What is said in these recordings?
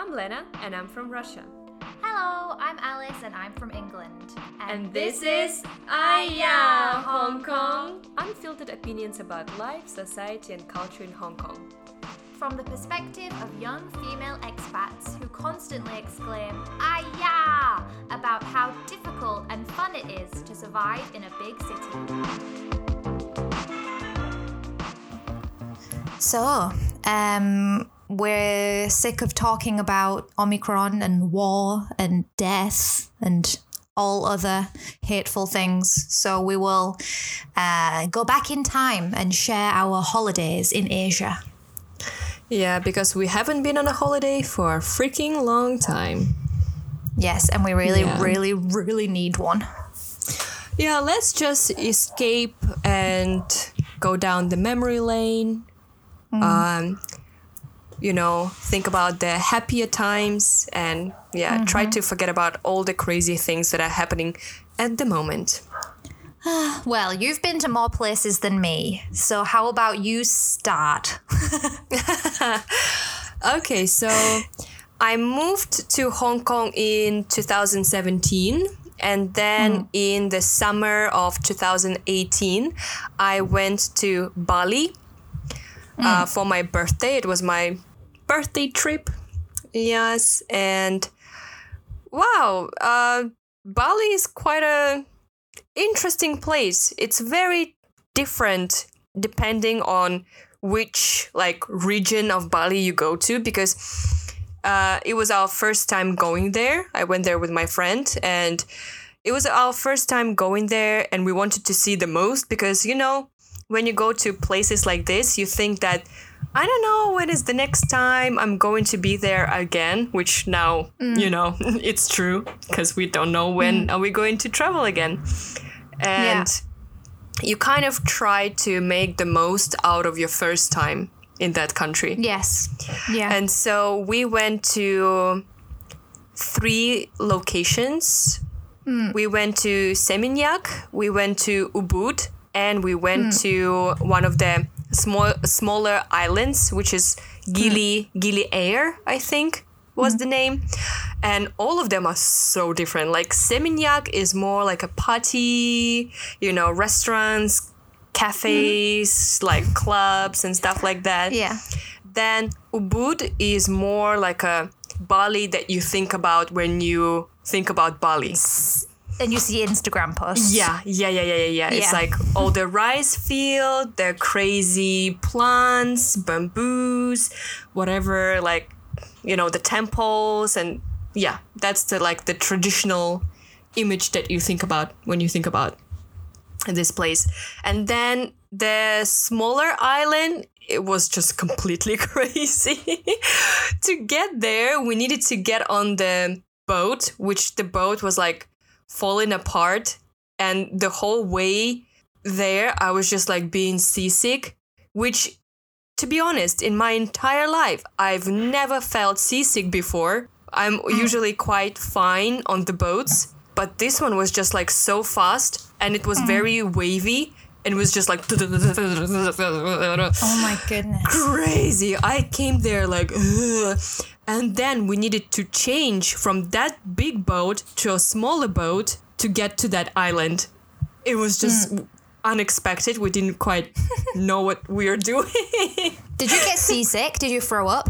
I'm Lena and I'm from Russia. Hello, I'm Alice and I'm from England. And this is Aya Hong Kong. Unfiltered opinions about life, society, and culture in Hong Kong. From the perspective of young female expats who constantly exclaim, Aya! about how difficult and fun it is to survive in a big city. So, um, we're sick of talking about Omicron and war and death and all other hateful things. So, we will uh, go back in time and share our holidays in Asia. Yeah, because we haven't been on a holiday for a freaking long time. Yes, and we really, Yeah. really, really need one. Yeah, let's just escape and go down the memory lane. Um, you know, think about the happier times and yeah, try mm-hmm. to forget about all the crazy things that are happening at the moment. Well, you've been to more places than me. So, how about you start? Okay, so I moved to Hong Kong in 2017. And then mm. in the summer of 2018, I went to Bali uh, mm. for my birthday. It was my birthday trip. Yes. And wow, uh, Bali is quite a interesting place. It's very different depending on which like region of Bali you go to because uh, it was our first time going there. I went there with my friend and it was our first time going there and we wanted to see the most because you know when you go to places like this you think that I don't know when is the next time I'm going to be there again, which now, you mm. know, it's true because we don't know when mm. are we going to travel again. And you kind of try to make the most out of your first time in that country. Yes. Yeah. And so we went to three locations. Mm. We went to Seminyak, we went to Ubud, and we went to one of the small smaller islands, which is Gili Gili Air, I think was the name. And all of them are so different. Like Seminyak is more like a party, you know, restaurants, cafes, like clubs and stuff like that. yeah. Then Ubud is more like a Bali that you think about when you think about Bali. And you see Instagram posts. Yeah, yeah, yeah, yeah, yeah, yeah. It's like all the rice field, the crazy plants, bamboos, whatever, like you know, the temples and yeah, that's the like the traditional image that you think about when you think about this place. And then the smaller island, it was just completely crazy. to get there, we needed to get on the boat, which the boat was like falling apart. And the whole way there, I was just like being seasick, which, to be honest, in my entire life, I've never felt seasick before. I'm mm. usually quite fine on the boats, but this one was just like so fast and it was mm. very wavy and it was just like Oh my goodness. crazy. I came there like, "Ugh." And then we needed to change from that big boat to a smaller boat to get to that island. It was just unexpected. We didn't quite know what we were doing. Did you get seasick? Did you throw up?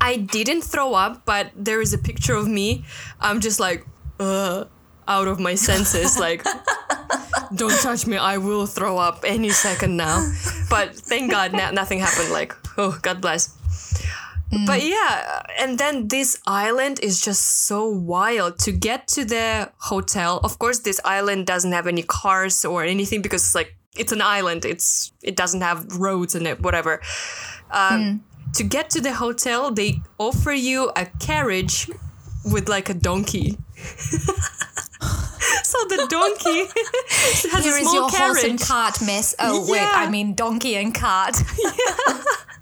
I didn't throw up, but there is a picture of me. I'm just like, uh, out of my senses. like, don't touch me. I will throw up any second now. But thank God, no- nothing happened. Like, oh, God bless. But yeah, and then this island is just so wild. To get to the hotel, of course, this island doesn't have any cars or anything because it's like it's an island. It's it doesn't have roads and it, whatever. Um, To get to the hotel, they offer you a carriage with like a donkey. so the donkey has Here a is small your horse carriage. and cart, miss. Oh, wait, I mean donkey and cart.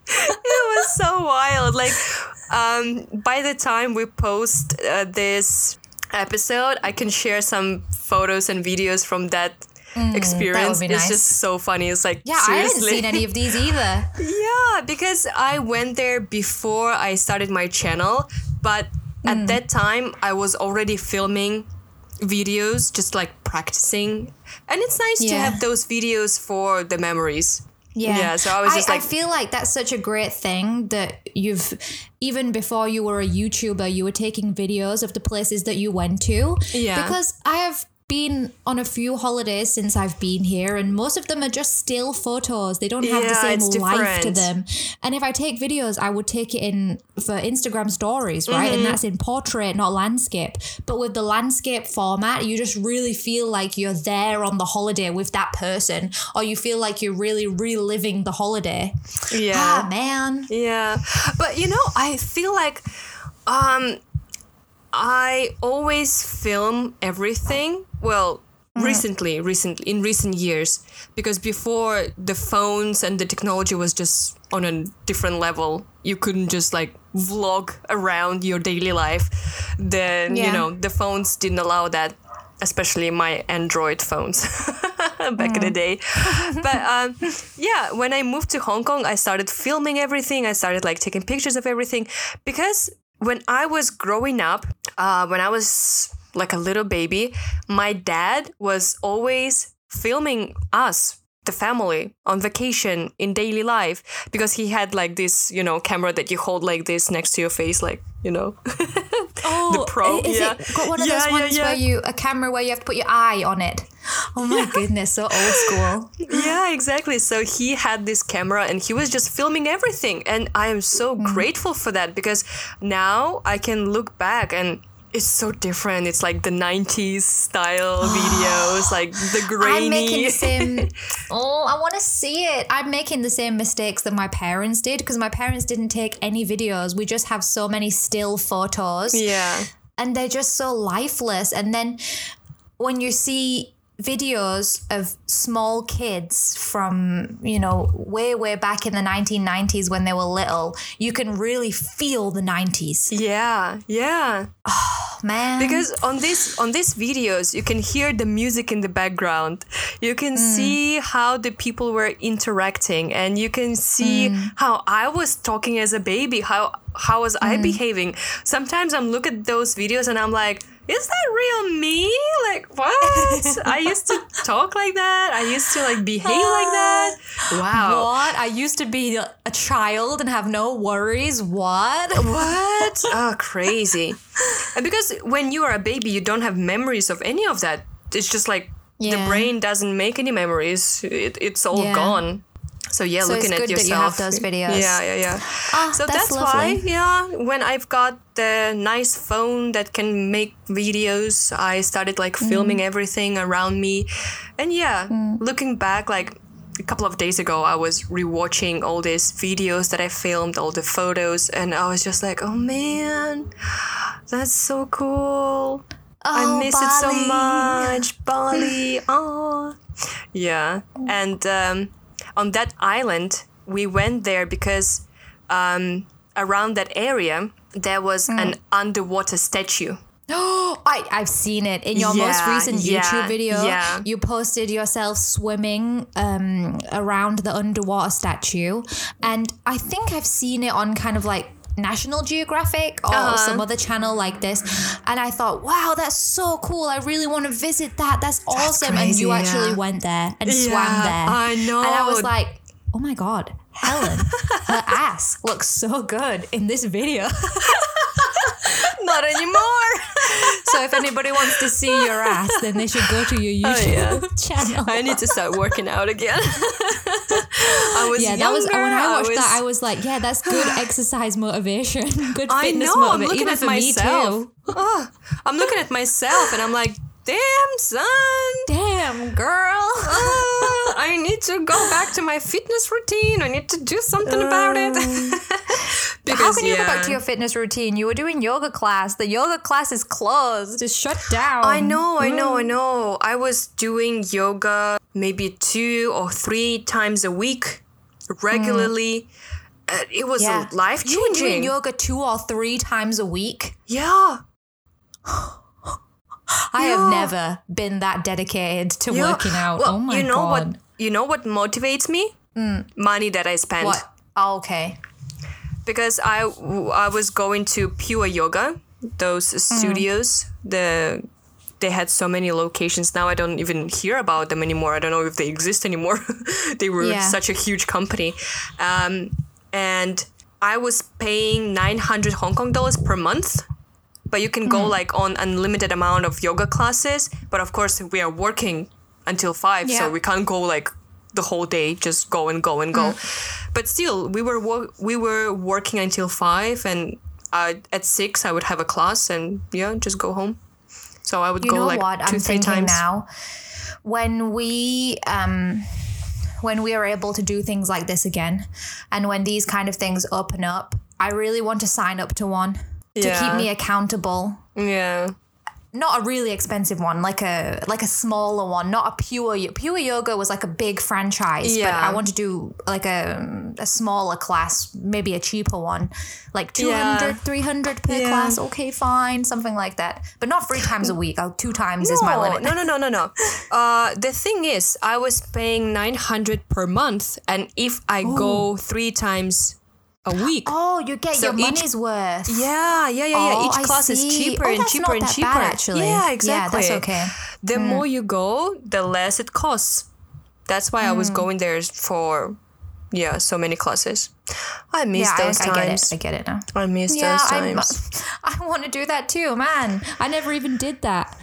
it was so wild. Like, um, by the time we post uh, this episode, I can share some photos and videos from that experience. be It's just so funny. It's like Yeah, I haven't seen any of these either. Yeah, because I went there before I started my channel, but Mm. at that time I was already filming videos, just like practicing. And it's nice to have those videos for the memories. Yeah. Yeah, so I was just I, like- I feel like that's such a great thing that you've, even before you were a YouTuber, you were taking videos of the places that you went to. Yeah. Because I have been on a few holidays since I've been here, and most of them are just still photos. They don't have the same life to them. And if I take videos, I would take it in for Instagram stories, right? And that's in portrait, not landscape. But with the landscape format, you just really feel like you're there on the holiday with that person, or you feel like you're really reliving the holiday. Yeah. Ah, man. Yeah. But you know, I feel like um I always film everything. Well, recently, recently in recent years because before the phones and the technology was just on a different level. You couldn't just like vlog around your daily life. Then, you know, the phones didn't allow that, especially my Android phones back in the day. but um, yeah, when I moved to Hong Kong, I started filming everything. I started like taking pictures of everything because when I was growing up, uh, when I was like a little baby, my dad was always filming us. The family on vacation in daily life because he had like this, you know, camera that you hold like this next to your face, like you know. Oh, pro, is yeah. it got one of Yeah, those ones yeah. where you a camera where you have to put your eye on it? Oh my goodness, so old school. yeah, exactly. So he had this camera and he was just filming everything. And I am so Mm. grateful for that because now I can look back and it's so different. It's like the 90s style videos, like the grainy. I'm making the same. Oh, I want to see it. I'm making the same mistakes that my parents did because my parents didn't take any videos. We just have so many still photos, yeah. and they're just so lifeless. And then when you see videos of small kids from you know way way back in the 1990s when they were little you can really feel the 90s Yeah, yeah. Oh man Because on this on these videos you can hear the music in the background. You can Mm. see how the people were interacting and you can see Mm. how I was talking as a baby, how how was Mm. I behaving. Sometimes I'm look at those videos and I'm like, is that real me? Like what? I used to talk like that. I used to like behave like that. Wow. what i used to be a child and have no worries what What? oh, crazy. And because when you are a baby, you don't have memories of any of that. It's just like the brain doesn't make any memories. It, it's all Yeah. gone. So yeah, So it's looking at good that you yourself. have those videos. Yeah, yeah, yeah. Ah, so that's that's, why, yeah, when I've got the nice phone that can make videos, I started like Mm. filming everything around me. And yeah, looking back, like a couple of days ago, I was rewatching all these videos that I filmed, all the photos, and I was just like, oh man, that's so cool. I Oh, miss it so much. Bali. Oh. Yeah. And um, on that island, we went there because um, around that area, there was Hmm. an underwater statue. I, I've seen it in your most Yeah, recent yeah, YouTube video. yeah. You posted yourself swimming um, around the underwater statue, and I think I've seen it on kind of like National Geographic or Uh-huh. some other channel like this, and I thought, wow, that's so cool! I really want to visit that. That's awesome! and you crazy, actually yeah. went there and swam there. I know. and I was like. Oh my god, Helen, her ass looks so good in this video. Not anymore. So if anybody wants to see your ass, then they should go to your YouTube yeah. channel. I need to start working out again. I was yeah, younger. that was when I watched was, that. I was like, yeah, that's good exercise motivation, good I fitness know. I'm motivation. looking Even at for myself. me too. Ah, I'm looking at myself, and I'm like, damn, son. Damn, girl. Ah, I need to go back to my fitness routine. I need to do something about it. How can you go back to your fitness routine? You were doing yoga class. The yoga class is closed. It's shut down. I know, I know, I Mm. know. I was doing yoga maybe two or three times a week regularly. Uh, it was Mm. Yeah. life You were doing yoga two or three times a week. Yeah. I have never been that dedicated to Yeah. working out. Well, oh my you know god. what? You know what motivates me? Money that I spend. What? Oh, okay. Because I I was going to Pure Yoga, those Mm. studios. The they had so many locations. Now I don't even hear about them anymore. I don't know if they exist anymore. they were Yeah. such a huge company, um, and I was paying nine hundred Hong Kong dollars per month. But you can go Mm. like on unlimited amount of yoga classes. But of course, we are working until five, Yeah. so we can't go like the whole day, just go and go and go. Mm. But still, we were wo- we were working until five, and uh, at six I would have a class, and yeah, just go home. So I would You go like what? 2 I'm three times. now. When we um when we are able to do things like this again, and when these kind of things open up, I really want to sign up to one to keep me accountable. Yeah, Not a really expensive one, like a like a smaller one, not a pure pure yoga was like a big franchise. But Yeah. I want to do like a a smaller class, maybe a cheaper one, like 200, 300 per Yeah. class. Okay, fine, something like that. But not three times a week. Oh, two times is my limit. no, no, no, no, no. Uh, the thing is, I was paying nine hundred per month, and if I go three times a week, Oh, you get So your each- money's worth. Yeah, yeah, yeah, yeah. Oh, Each class is cheaper Oh, and cheaper and cheaper. bad, actually. Yeah, Yeah, exactly. that's okay. The more you go, the less it costs. That's why I was Hmm. going there for, yeah, so many classes. I miss Yeah, I, those I get it. times. I get it now. I, miss Yeah, those times. I want to do that too, man. I never even did that.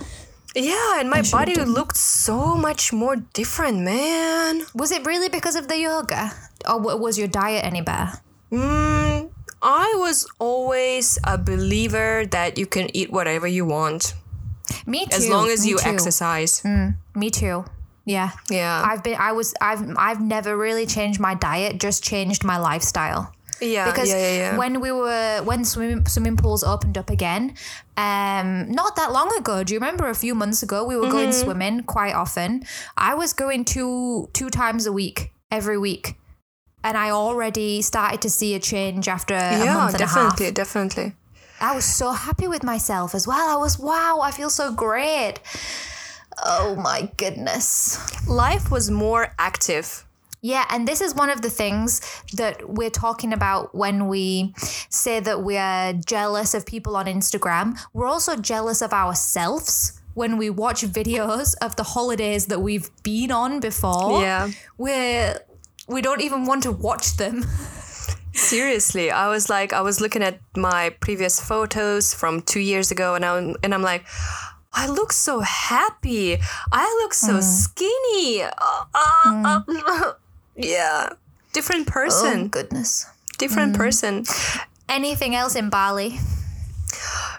yeah, and my body looked so much more different, man. Was it really because of the yoga? Or was your diet any better? Mm, I was always a believer that you can eat whatever you want Me too. as long as you too. Mm. exercise. Me too. Yeah. Yeah. I've been I was I've I've never really changed my diet, just changed my lifestyle. yeah, because yeah, yeah, yeah. when we were when swimming swimming pools opened up again, um, not that long ago. Do you remember a few months ago we were going Mm-hmm. swimming quite often? I was going two two times a week every week, and I already started to see a change after a yeah, month and definitely, a half. definitely. I was so happy with myself as well. I was wow, I feel so great. Oh my goodness. Life was more active. Yeah, and this is one of the things that we're talking about when we say that we're jealous of people on Instagram. We're also jealous of ourselves when we watch videos of the holidays that we've been on before. Yeah. We're we don't even want to watch them. Seriously, I was like, I was looking at my previous photos from two years ago, and I'm and I'm like, I look so happy. I look so skinny. Uh, uh, uh, yeah, different Oh person. goodness. different person. Anything else in Bali?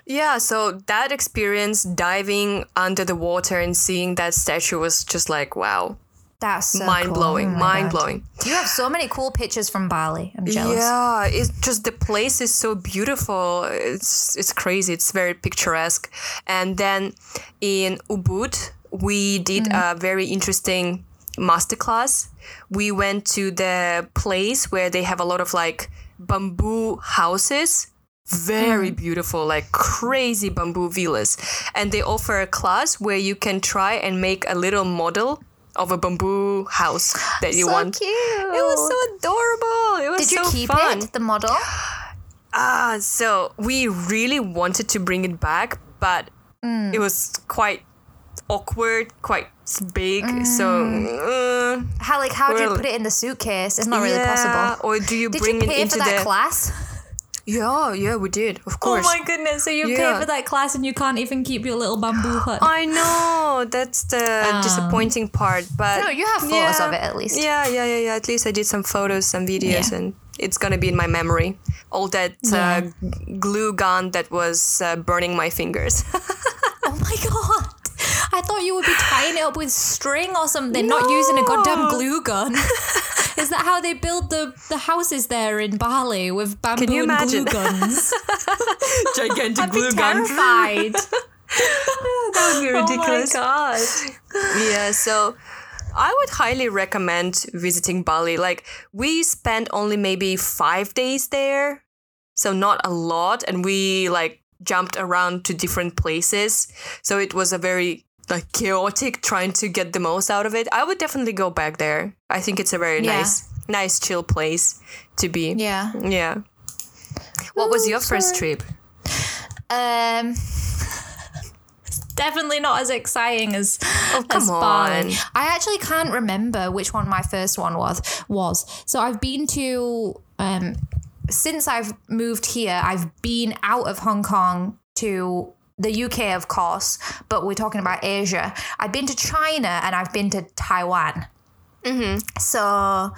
Yeah, so that experience diving under the water and seeing that statue was just like wow, That's so mind cool. blowing, Oh mind God. blowing. You have so many cool pictures from Bali. I'm jealous. Yeah, it's just the place is so beautiful. It's it's crazy. It's very picturesque. And then in Ubud, we did mm-hmm. a very interesting masterclass. We went to the place where they have a lot of like bamboo houses. Very mm-hmm. beautiful, like crazy bamboo villas. And they offer a class where you can try and make a little model of a bamboo house that you so want. cute. It was so adorable. It was Did you so keep fun. it, the model? Ah, so we really wanted to bring it back, but Mm. it was quite awkward, quite big. So uh, How like how do you put it in the suitcase? It's not really possible. Or do you Did bring you it into for that the? class? Yeah, yeah, we did. Of course. Oh my goodness! So you Yeah. pay for that class and you can't even keep your little bamboo hut. I know that's the disappointing part, but. No, you have photos yeah, of it at least. Yeah, yeah, yeah, yeah. At least I did some photos, some videos, Yeah. and it's gonna be in my memory. All that uh, glue gun that was uh, burning my fingers. Oh my god! I thought you would be tying it up with string or something, not using a goddamn glue gun. Is that how they build the, the houses there in Bali with bamboo you and glue guns? Gigantic I'd be terrified. that would be ridiculous. Oh my god! Yeah, so I would highly recommend visiting Bali. Like we spent only maybe five days there, so not a lot, and we like jumped around to different places. So it was a very like chaotic trying to get the most out of it. I would definitely go back there. I think it's a very Yeah. nice nice chill place to be. Yeah. Yeah. What was your first trip? Um, definitely not as exciting as Oh, as come Bali. on. I actually can't remember which one my first one was. Was so I've been to um since I've moved here. I've been out of Hong Kong to the UK, of course, but we're talking about Asia. I've been to China and I've been to Taiwan. Mm-hmm. So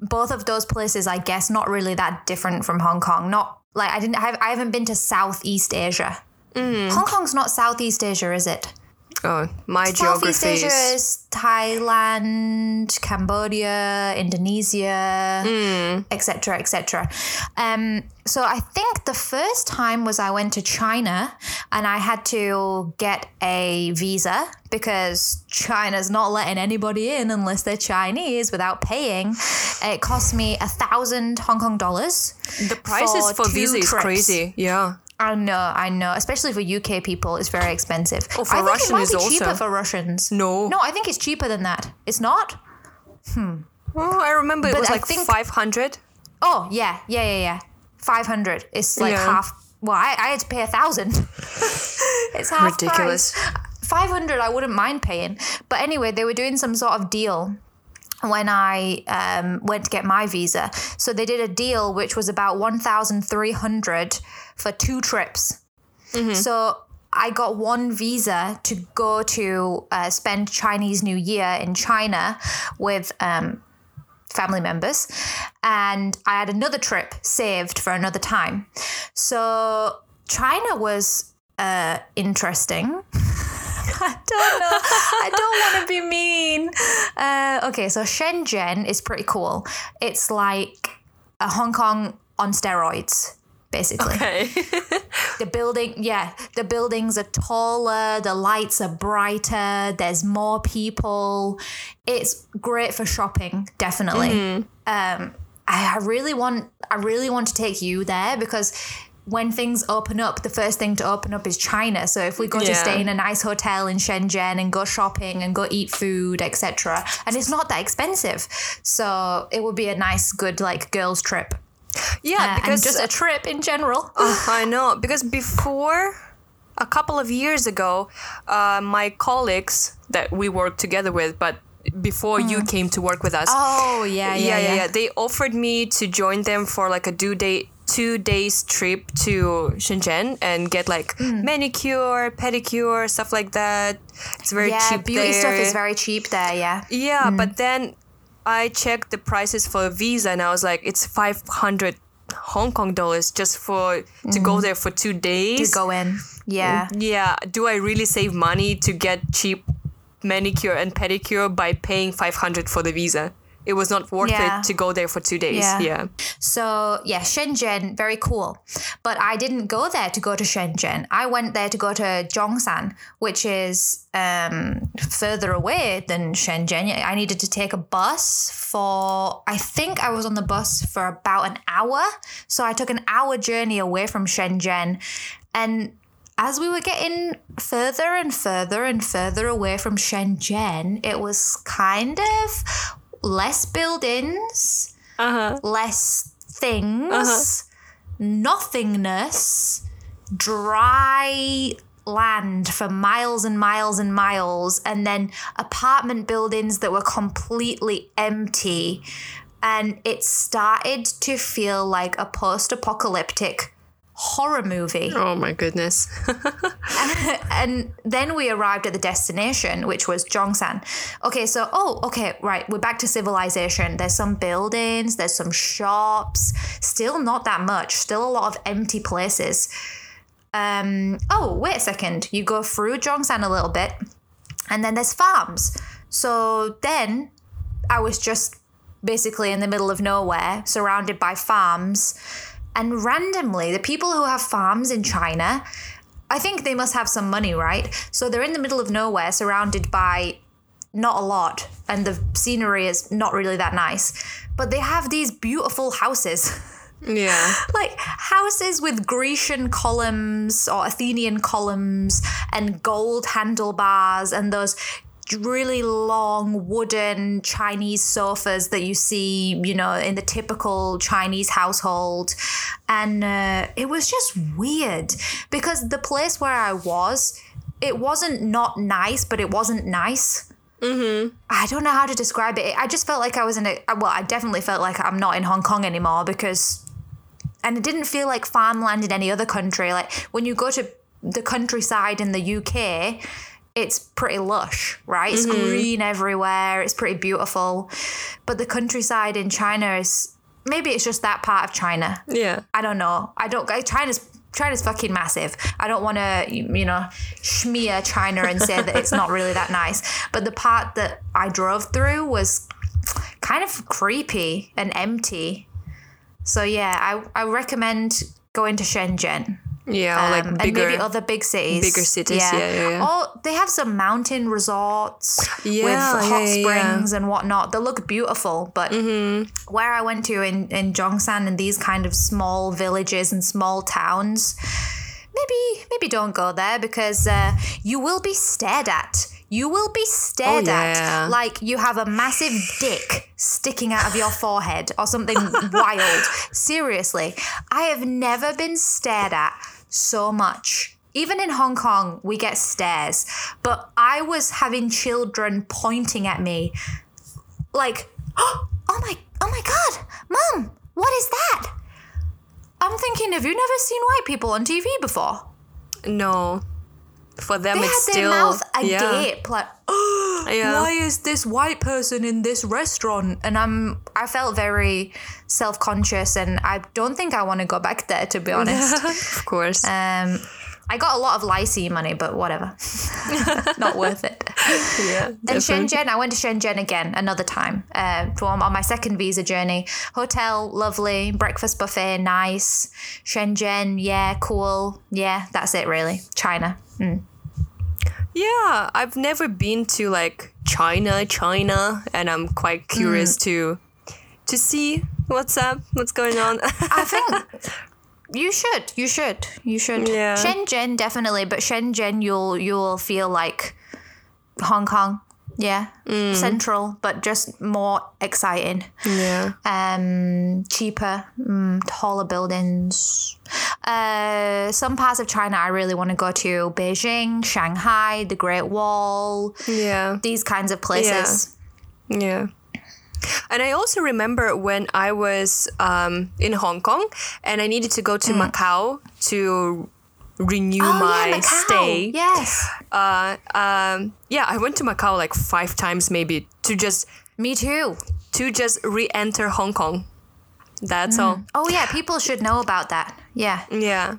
both of those places, I guess, not really that different from Hong Kong. Not like I didn't. I I haven't been to Southeast Asia. Mm. Hong Kong's not Southeast Asia, is it? Oh, my Southeast geography Asia is Thailand, Cambodia, Indonesia, Mm. etc., etc. Um, so I think the first time was I went to China and I had to get a visa because China's not letting anybody in unless they're Chinese without paying. It cost me a thousand Hong Kong dollars. the prices for for, visa is crazy. Yeah. I know, I know. Especially for UK people, it's very expensive. Oh, for I think Russian it might be also- cheaper for Russians. No. No, I think it's cheaper than that. It's not? Hmm. Oh, I remember it But was I like think- 500. Oh, yeah, yeah, yeah, yeah. 500. It's like Yeah. half. Well, I, I had to pay a thousand. it's half Ridiculous. price. 500 I wouldn't mind paying. But anyway, they were doing some sort of deal when I um, went to get my visa. So they did a deal which was about 1,300 for two trips. So I got one visa to go to uh, spend Chinese New Year in China with um, family members, and I had another trip saved for another time. So China was uh, interesting. I don't know. I don't want to be mean. Uh, okay, so Shenzhen is pretty cool. It's like a Hong Kong on steroids, basically. Okay. The building, yeah, the buildings are taller, the lights are brighter, there's more people. It's great for shopping, definitely. Um, I, I really want, I really want to take you there because when things open up, the first thing to open up is China. So if we go to stay in a nice hotel in Shenzhen and go shopping and go eat food, etc., and it's not that expensive, so it would be a nice, good like girls trip. yeah, Uh, because just a trip in general. Oh, I know because before a couple of years ago, uh, my colleagues that we worked together with, but before you came to work with us, Mm. Oh yeah, yeah, yeah, yeah, they offered me to join them for like a two day two days trip to Shenzhen and get like Mm. manicure, pedicure, stuff like that. It's very yeah, cheap beauty there. stuff is very cheap there. Yeah, Yeah, but then I checked the prices for a visa and I was like, it's 500 Hong Kong dollars just for to go there for two days. to go in. Yeah, Yeah, do I really save money to get cheap manicure and pedicure by paying 500 for the visa? It was not worth Yeah. it to go there for two days. Yeah. Yeah. So yeah, Shenzhen, very cool. But I didn't go there to go to Shenzhen. I went there to go to Zhongshan, which is um, further away than Shenzhen. I needed to take a bus for. I think I was on the bus for about an hour. So I took an hour journey away from Shenzhen, and as we were getting further and further and further away from Shenzhen, it was kind of less buildings, uh-huh. less things, uh-huh. nothingness, dry land for miles and miles and miles, and then apartment buildings that were completely empty. And it started to feel like a post apocalyptic horror movie. Oh my goodness. And then we arrived at the destination, which was Zhongshan. Okay, so, oh, okay, right. We're back to civilization. There's some buildings, there's some shops, still not that much, still a lot of empty places. Um, oh, wait a second. You go through Zhongshan a little bit, and then there's farms. So then I was just basically in the middle of nowhere, surrounded by farms. And randomly, the people who have farms in China, I think they must have some money, right? So they're in the middle of nowhere, surrounded by not a lot, and the scenery is not really that nice. But they have these beautiful houses. Yeah. like houses with Grecian columns or Athenian columns and gold handlebars and those really long wooden Chinese sofas that you see, you know, in the typical Chinese household. And uh, it was just weird because the place where I was, it wasn't not nice, but it wasn't nice. Mm-hmm. I don't know how to describe it. I just felt like I was in a. Well, I definitely felt like I'm not in Hong Kong anymore because and it didn't feel like farmland in any other country. Like when you go to the countryside in the UK, it's pretty lush, right? It's mm-hmm. green everywhere. It's pretty beautiful. But the countryside in China is maybe it's just that part of China. Yeah. I don't know. I don't. China's China's fucking massive. I don't want to, you know, smear China and say that it's not really that nice. But the part that I drove through was kind of creepy and empty. So yeah, I I recommend going to Shenzhen. Yeah. Or like Um, bigger. and maybe other big cities. bigger cities, yeah, yeah, yeah. Oh, they have some mountain resorts Yeah, with hot yeah, yeah. springs and whatnot. They look beautiful, but Mm-hmm. where I went to in in Zhongshan and these kind of small villages and small towns, maybe maybe don't go there because uh, you will be stared at. You will be stared Oh, yeah. at like you have a massive dick sticking out of your forehead or something wild. Seriously, I have never been stared at so much. Even in Hong Kong, we get stares, but I was having children pointing at me like, oh my, oh my god, mum, what is that? I'm thinking, have you never seen white people on TV before? no. For them, They it's had their still. mouth yeah. agape, like, oh, Yeah. why is this white person in this restaurant? And I'm, I felt very self conscious, and I don't think I want to go back there, to be honest. of course. um, I got a lot of lai see money, but whatever, not worth it. yeah. And definitely. Shenzhen, I went to Shenzhen again another time uh, on my second visa journey. Hotel, lovely. Breakfast buffet, nice. Shenzhen, yeah, cool. Yeah, that's it really. China. Mm. Yeah, I've never been to like China, China, and I'm quite curious Mm. to to see what's up, what's going on. I think you should. You should. You should. Yeah. Shenzhen definitely, but Shenzhen you'll you'll feel like Hong Kong. Yeah. Mm. Central, but just more exciting. yeah. um, cheaper, mm, taller buildings. Uh, some parts of China I really want to go to: Beijing, Shanghai, the Great Wall, Yeah. these kinds of places. Yeah. And I also remember when I was um, in Hong Kong and I needed to go to Macau to renew Mm. Oh my yeah, stay. Yes, Uh, um, yeah, I went to Macau like five times maybe to just me too. to just re-enter Hong Kong. That's all. Oh yeah, people should know about that. Yeah. Yeah.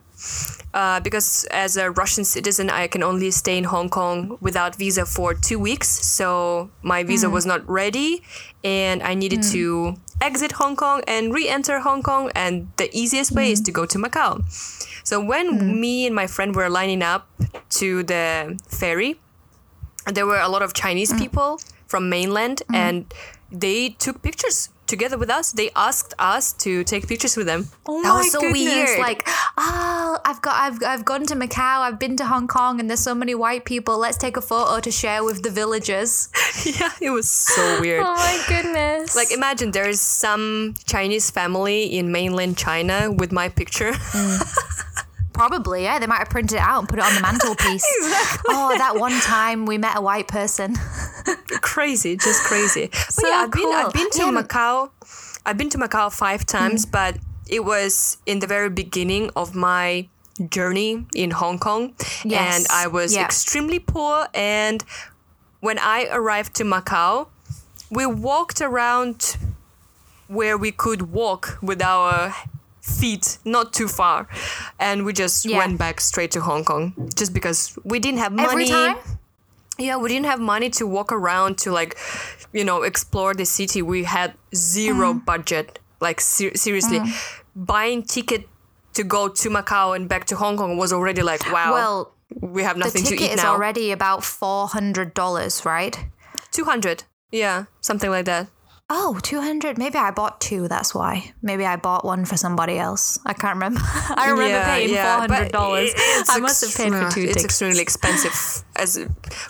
Uh, because as a Russian citizen, I can only stay in Hong Kong without visa for two weeks. So my visa was not ready, and I needed to exit Hong Kong and re-enter Hong Kong. And the easiest way is to go to Macau. So when hmm. me and my friend were lining up to the ferry, there were a lot of Chinese hmm. people from mainland, hmm. and they took pictures together with us. They asked us to take pictures with them. Oh That was so weird. Like, oh, I've got, I've, I've gone to Macau, I've been to Hong Kong, and there's so many white people. Let's take a photo to share with the villagers. yeah, it was so weird. Oh my goodness! Like imagine there is some Chinese family in mainland China with my picture. Probably, yeah. They might have printed it out and put it on the mantelpiece. Oh, that one time we met a white person. crazy, just crazy. But So yeah, I've been I've been to Yeah. Macau. I've been to Macau five times, Mm. but it was in the very beginning of my journey in Hong Kong, Yes. and I was Yeah. extremely poor. And when I arrived to Macau, we walked around where we could walk with our feet not too far and we just Yeah. went back straight to hong kong just because we didn't have money Every time? yeah we didn't have money to walk around to like you know explore the city we had 0 Mm. budget like ser- seriously buying ticket to go to macau and back to hong kong was already like wow Well, we have nothing to eat now. The ticket is already about four hundred dollars, right? 200 yeah something like that Oh, 200. Maybe I bought two. That's why. Maybe I bought one for somebody else. I can't remember. I remember Yeah, paying yeah, but $400. it's I must have paid for two It's tickets. extremely expensive as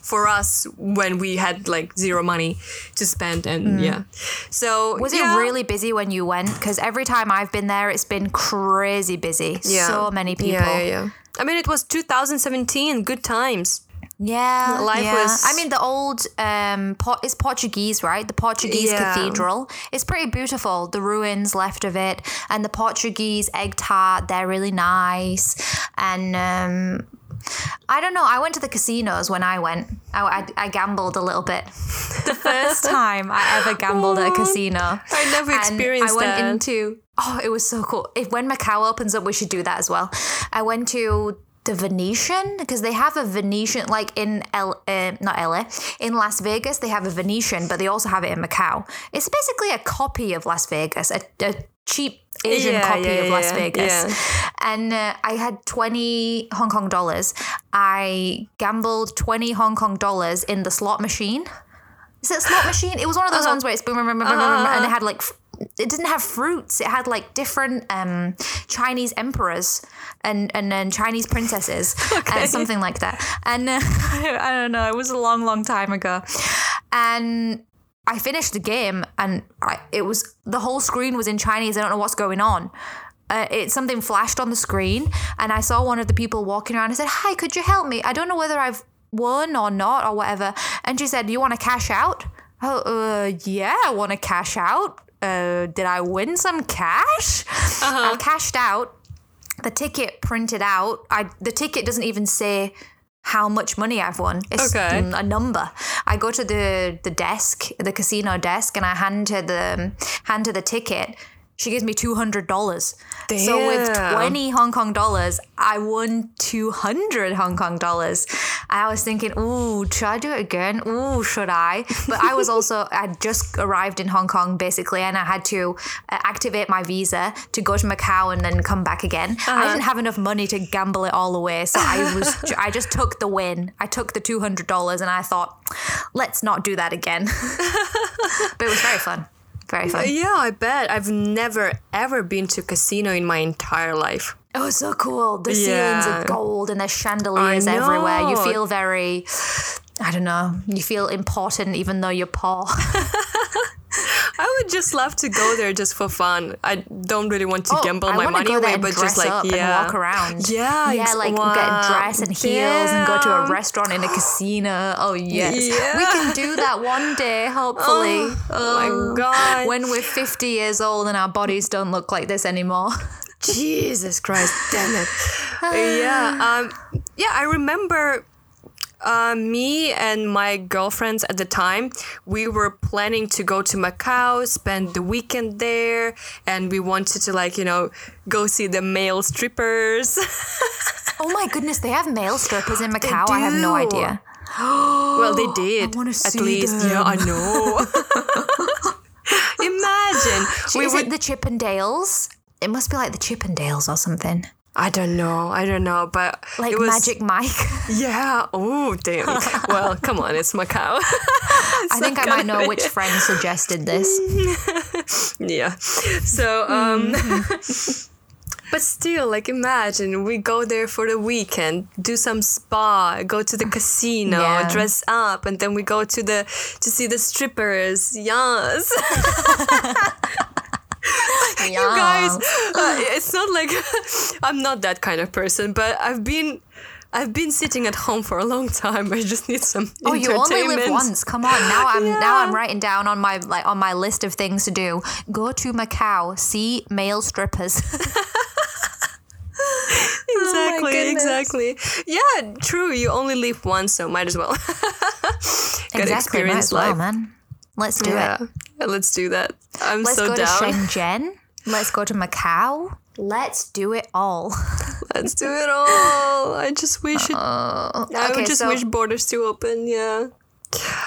for us when we had like zero money to spend, and yeah. So Mm. Was yeah. it really busy when you went? Because every time I've been there, it's been crazy busy. Yeah. So many people. Yeah, yeah, yeah. I mean, it was 2017. Good times. Yeah, Life yeah. was- I mean, the old um, po- it's Portuguese, right? The Portuguese Yeah. cathedral. It's pretty beautiful. The ruins left of it, and the Portuguese egg tart. They're really nice. And um, I don't know. I went to the casinos when I went. I, I, I gambled a little bit. The first time I ever gambled at a casino. I never experienced I went that. into oh, it was so cool. If when Macau opens up, we should do that as well. I went to the Venetian because they have a Venetian like in L uh, not LA in Las Vegas. They have a Venetian, but they also have it in Macau. It's basically a copy of Las Vegas, a, a cheap Asian Yeah, copy yeah, of Las yeah, Vegas. And uh, I had 20 Hong Kong dollars. I gambled 20 Hong Kong dollars in the slot machine. Is it a slot machine? It was one of those ones where it's boom, boom, boom, boom, boom, boom, and it had like it didn't have fruits. It had like different um, Chinese emperors and and then Chinese princesses and something like that. And uh, I don't know. It was a long, long time ago, and. I finished the game and I, it was the whole screen was in Chinese. I don't know what's going on. Uh, it something flashed on the screen and I saw one of the people walking around. I said, "Hi, could you help me? I don't know whether I've won or not or whatever." And she said, "You want to cash out?" Oh, uh, yeah, I want to cash out. Uh, did I win some cash? I cashed out. The ticket printed out. I the ticket doesn't even say how much money I've won. It's Okay. a number. I go to the the desk, the casino desk, and I hand her the hand her the ticket. She gives me two hundred dollars. So with twenty Hong Kong dollars, I won two hundred Hong Kong dollars. I was thinking, ooh, should I do it again? Ooh, should I? But I was also I just arrived in Hong Kong basically, and I had to uh, activate my visa to go to Macau and then come back again. I didn't have enough money to gamble it all away, so I was I just took the win. I took the two hundred dollars, and I thought, let's not do that again. but it was very fun. Very fun. Yeah, I bet. I've never ever been to a casino in my entire life. Oh, so cool. The ceilings Yeah. are gold and there's chandeliers everywhere. You feel very, I don't know, you feel important even though you're poor. I would just love to go there just for fun. I don't really want to gamble Oh, I my money away, but just like yeah, walk around. Yeah, yeah, like wow. get dressed and heels and go to a restaurant in a casino. Oh yes, we can do that one day, hopefully. Oh my god! When we're 50 years old and our bodies don't look like this anymore. Jesus Christ, damn it! yeah, um, yeah. I remember uh, me and my girlfriends at the time. We were planning to go to Macau, spend the weekend there, and we wanted to like you know go see the male strippers. Oh my goodness, they have male strippers in Macau. I have no idea. well, they did at least. Yeah, I know. Imagine we Is would. it the Chippendales? It must be like the Chippendales or something. I don't know. I don't know, but Like it was, Magic Mike. Yeah. Oh, damn. well, come on, it's Macau. I think I might know which friend suggested this. yeah. So, um, but still, like, imagine we go there for the weekend, do some spa, go to the casino, Yeah. dress up, and then we go to the to see the strippers. Yes. You guys, uh, it's not like I'm not that kind of person, but I've been. I've been sitting at home for a long time. I just need some Oh, you only live once. Come on. Now I'm now I'm writing down on my like on my list of things to do. Go to Macau, see male strippers. Exactly, goodness. exactly. Yeah, true. You only live once, so might as well. Gotta exactly, might experience as well, man. Let's do Yeah. it. yeah, let's do that. I'm Let's so go down. to Shenzhen. Let's go to Macau. Let's do it all. Let's do it all. I just wish it. I okay, would just so- wish borders to open. Yeah.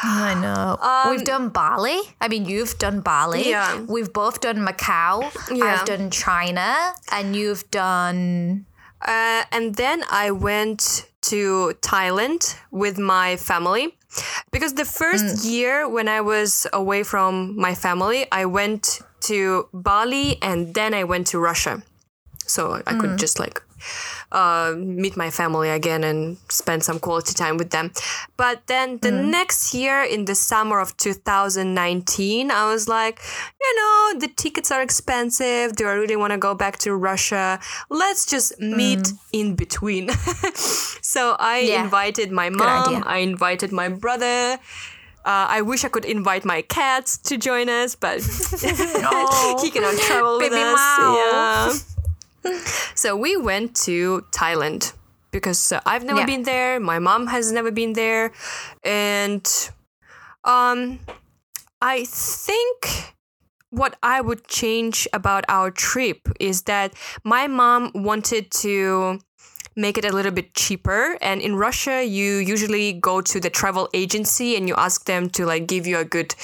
I know. We've done Bali. I mean, you've done Bali. Yeah. We've both done Macau. Yeah. I've done China, and you've done. Uh, and then I went to Thailand with my family because the first Mm. year when I was away from my family, I went to Bali and then I went to Russia. So I Mm. could just like uh, meet my family again and spend some quality time with them. But then the Mm. next year, in the summer of 2019, I was like, you know, the tickets are expensive. Do I really want to go back to Russia? Let's just meet in between. so I Mm. Yeah. invited my mom. I invited my brother. Uh, I wish I could invite my cats to join us, but he cannot travel with Baby us. Mao. Yeah. So we went to Thailand because uh, I've never Yeah. been there. My mom has never been there, and um, I think what I would change about our trip is that my mom wanted to make it a little bit cheaper. And in Russia you usually go to the travel agency and you ask them to like give you a good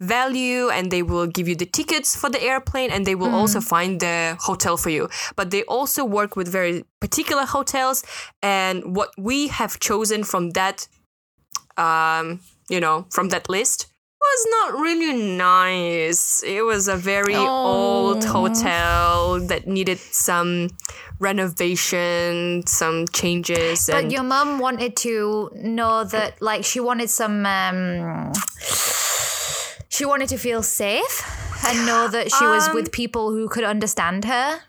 value and they will give you the tickets for the airplane and they will also find the hotel for you. But they also work with very particular hotels. And what we have chosen from that um you know from that list was not really nice. It was a very old hotel that needed some renovation, some changes. But your mum wanted to know that, like, she wanted some. Um, she wanted to feel safe and know that she was with people who could understand her.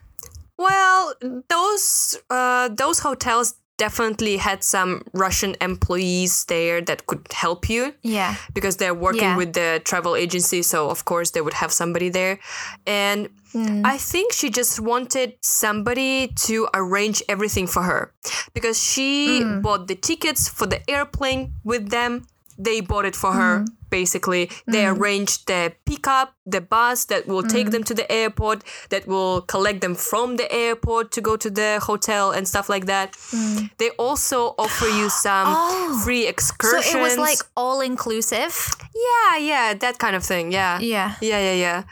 well, those uh, those hotels definitely had some Russian employees there that could help you. Yeah. because they're working Yeah. with the travel agency so of course they would have somebody there and Hmm. i think she just wanted somebody to arrange everything for her because she Hmm. bought the tickets for the airplane with them they bought it for her Hmm. basically they arranged the pickup the bus that will take them to the airport that will collect them from the airport to go to the hotel and stuff like that they also offer you some free Hmm. Oh. So it was like all inclusive. yeah, yeah, that kind of thing. Yeah. Yeah. Yeah, yeah, yeah.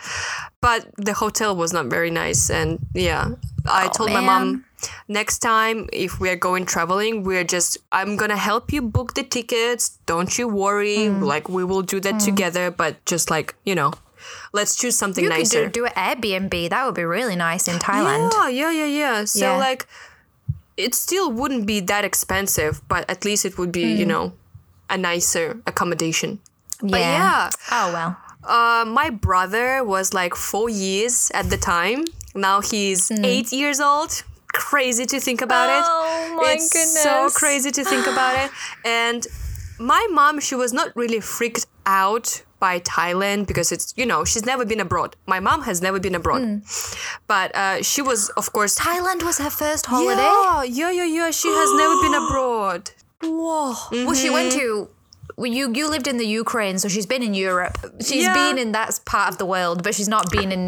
But the hotel was not very nice. And yeah, I told my mom next time if we're going traveling, we're just, I'm going to help you book the tickets. Don't you worry. Mm. Like, we will do that together. But just like, you know, let's choose something You nicer. could do, do an Airbnb. That would be really nice in Thailand. Yeah, yeah, yeah, yeah. So Yeah. like it still wouldn't be that expensive, but at least it would be, Hmm. you know, a nicer accommodation. But yeah, Oh well. uh, my brother was like four years at the time. Now he's Hmm. eight years old. Crazy to think about it. Oh, my it's so crazy to think about it. And my mom, she was not really freaked out by Thailand because it's you know she's never been abroad. My mom has never been abroad, Hmm. but uh, she was of course Thailand was her first holiday. yeah, yeah, yeah, yeah. She has never been abroad. Whoa. Well, she went Mm-hmm. to. You you lived in the Ukraine, so she's been in Europe. She's Yeah. been in that part of the world, but she's not been in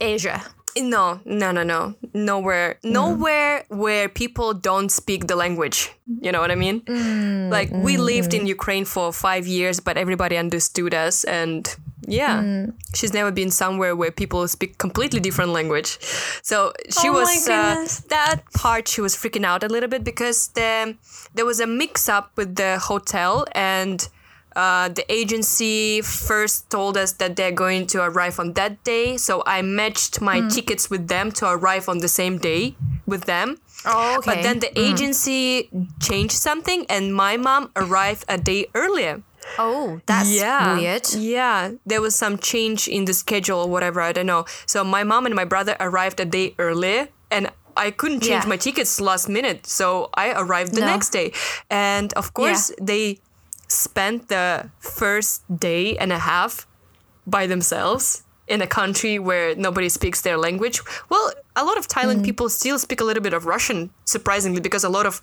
Asia. No, no, no, no. Nowhere, mm. nowhere where people don't speak the language. You know what I mean? Mm, like we lived in mm. Ukraine for five years, but everybody understood us, and yeah, she's never been somewhere where people speak completely different language. So she Oh was uh, that part. She was freaking out a little bit because the there was a mix up with the hotel and. Uh, the agency first told us that they're going to arrive on that day, so I matched my Hmm. tickets with them to arrive on the same day with them. Oh, okay. But then the agency changed something, and my mom arrived a day earlier. oh, that's weird. Yeah, there was some change in the schedule or whatever. I don't know. So my mom and my brother arrived a day earlier, and I couldn't change Yeah. my tickets last minute, so I arrived the No. next day. And of course, they spent the first day and a half by themselves in a country where nobody speaks their language. Well, a lot of Mm. Thailand people still speak a little bit of Russian, surprisingly, because a lot of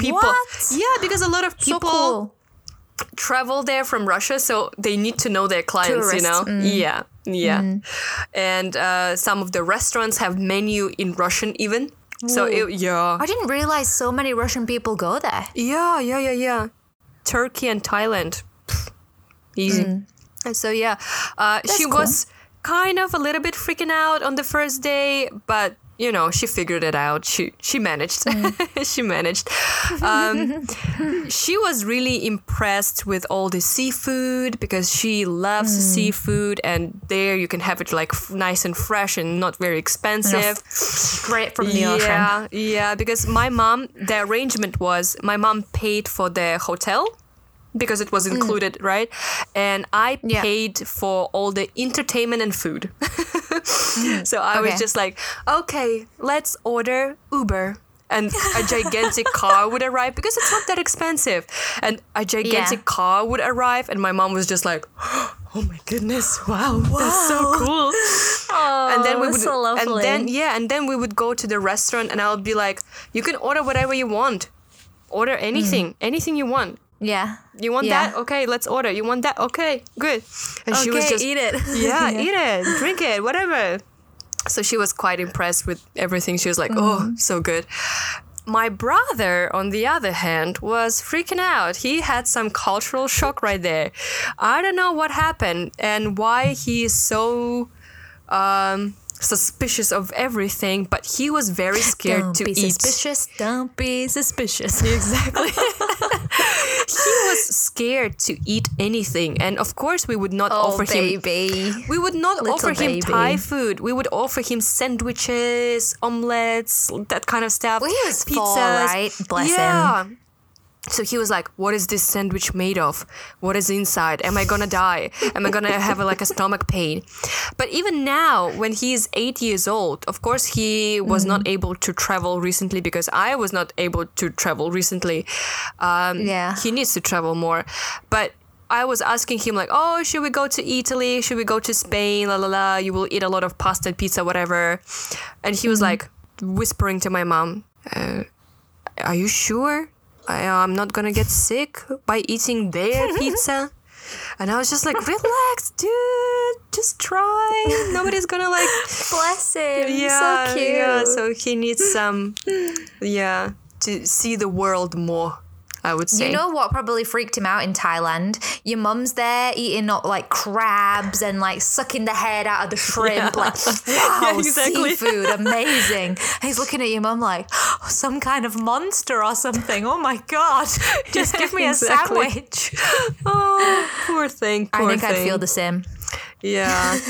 people. What? Yeah, because a lot of So people cool. travel there from Russia, so they need to know their clients, you know? Mm. Yeah, yeah. And uh, some of the restaurants have menu in Russian even. So it, yeah, I didn't realize so many Russian people go there. yeah, yeah, yeah, yeah. Turkey and Thailand, Pff, easy. And so yeah, uh, she cool. was kind of a little bit freaking out on the first day, but you know, she figured it out. She she managed. she managed. Um, she was really impressed with all the seafood because she loves seafood, and there you can have it like f- nice and fresh and not very expensive. Straight from the ocean. Yeah, yeah. Because my mom, the arrangement was my mom paid for the hotel because it was included, right? And I Mm. Yeah. paid for all the entertainment and food. so I was just like, okay, let's order Uber. And a gigantic car would arrive because it's not that expensive. And a gigantic Yeah. car would arrive, and my mom was just like, "Oh my goodness! Wow, that's so cool!" and then we would, so and then yeah, and then we would go to the restaurant, and I'll be like, "You can order whatever you want. Order anything, anything you want. Yeah. You want Mm. Yeah. that? Okay, let's order. You want that? Okay, good." And she was Okay, just eat it. yeah, eat it, drink it, whatever. So she was quite impressed with everything. She was like, "Oh, so good." My brother, on the other hand, was freaking out. He had some cultural shock right there. I don't know what happened and why he is so um, suspicious of everything, but he was very scared Don't to be eat. suspicious. Don't be suspicious. Exactly. he was scared to eat anything, and of course, we would not Oh, offer him baby. we would not Little offer him. Thai food. We would offer him sandwiches, omelets, that kind of stuff. Well, he was four, right? Bless him. So he was like, "What is this sandwich made of? What is inside? Am I gonna die? Am I gonna have like a stomach pain?" But even now, when he's eight years old, of course he was not Mm-hmm. able to travel recently because I was not able to travel recently. Um, Yeah. he needs to travel more. But I was asking him like, "Oh, should we go to Italy? Should we go to Spain? La la la. You will eat a lot of pasta and pizza, whatever." And he was like whispering to my mom, uh, "Are you sure? I, uh, I'm not gonna get sick by eating their pizza." And I was just like, "Relax, dude. Just try. Nobody's gonna like." Bless him. Yeah, so cute. yeah. So he needs some, yeah, to see the world more. I would say. You know what probably freaked him out in Thailand? Your mum's there eating uh, like crabs and like sucking the head out of the shrimp. Like, wow, exactly. seafood, amazing. And he's looking at your mum like, oh, some kind of monster or something. Oh my God. Just give me a Exactly. sandwich. Oh, poor thing. I think thing. I'd feel the same. Yeah.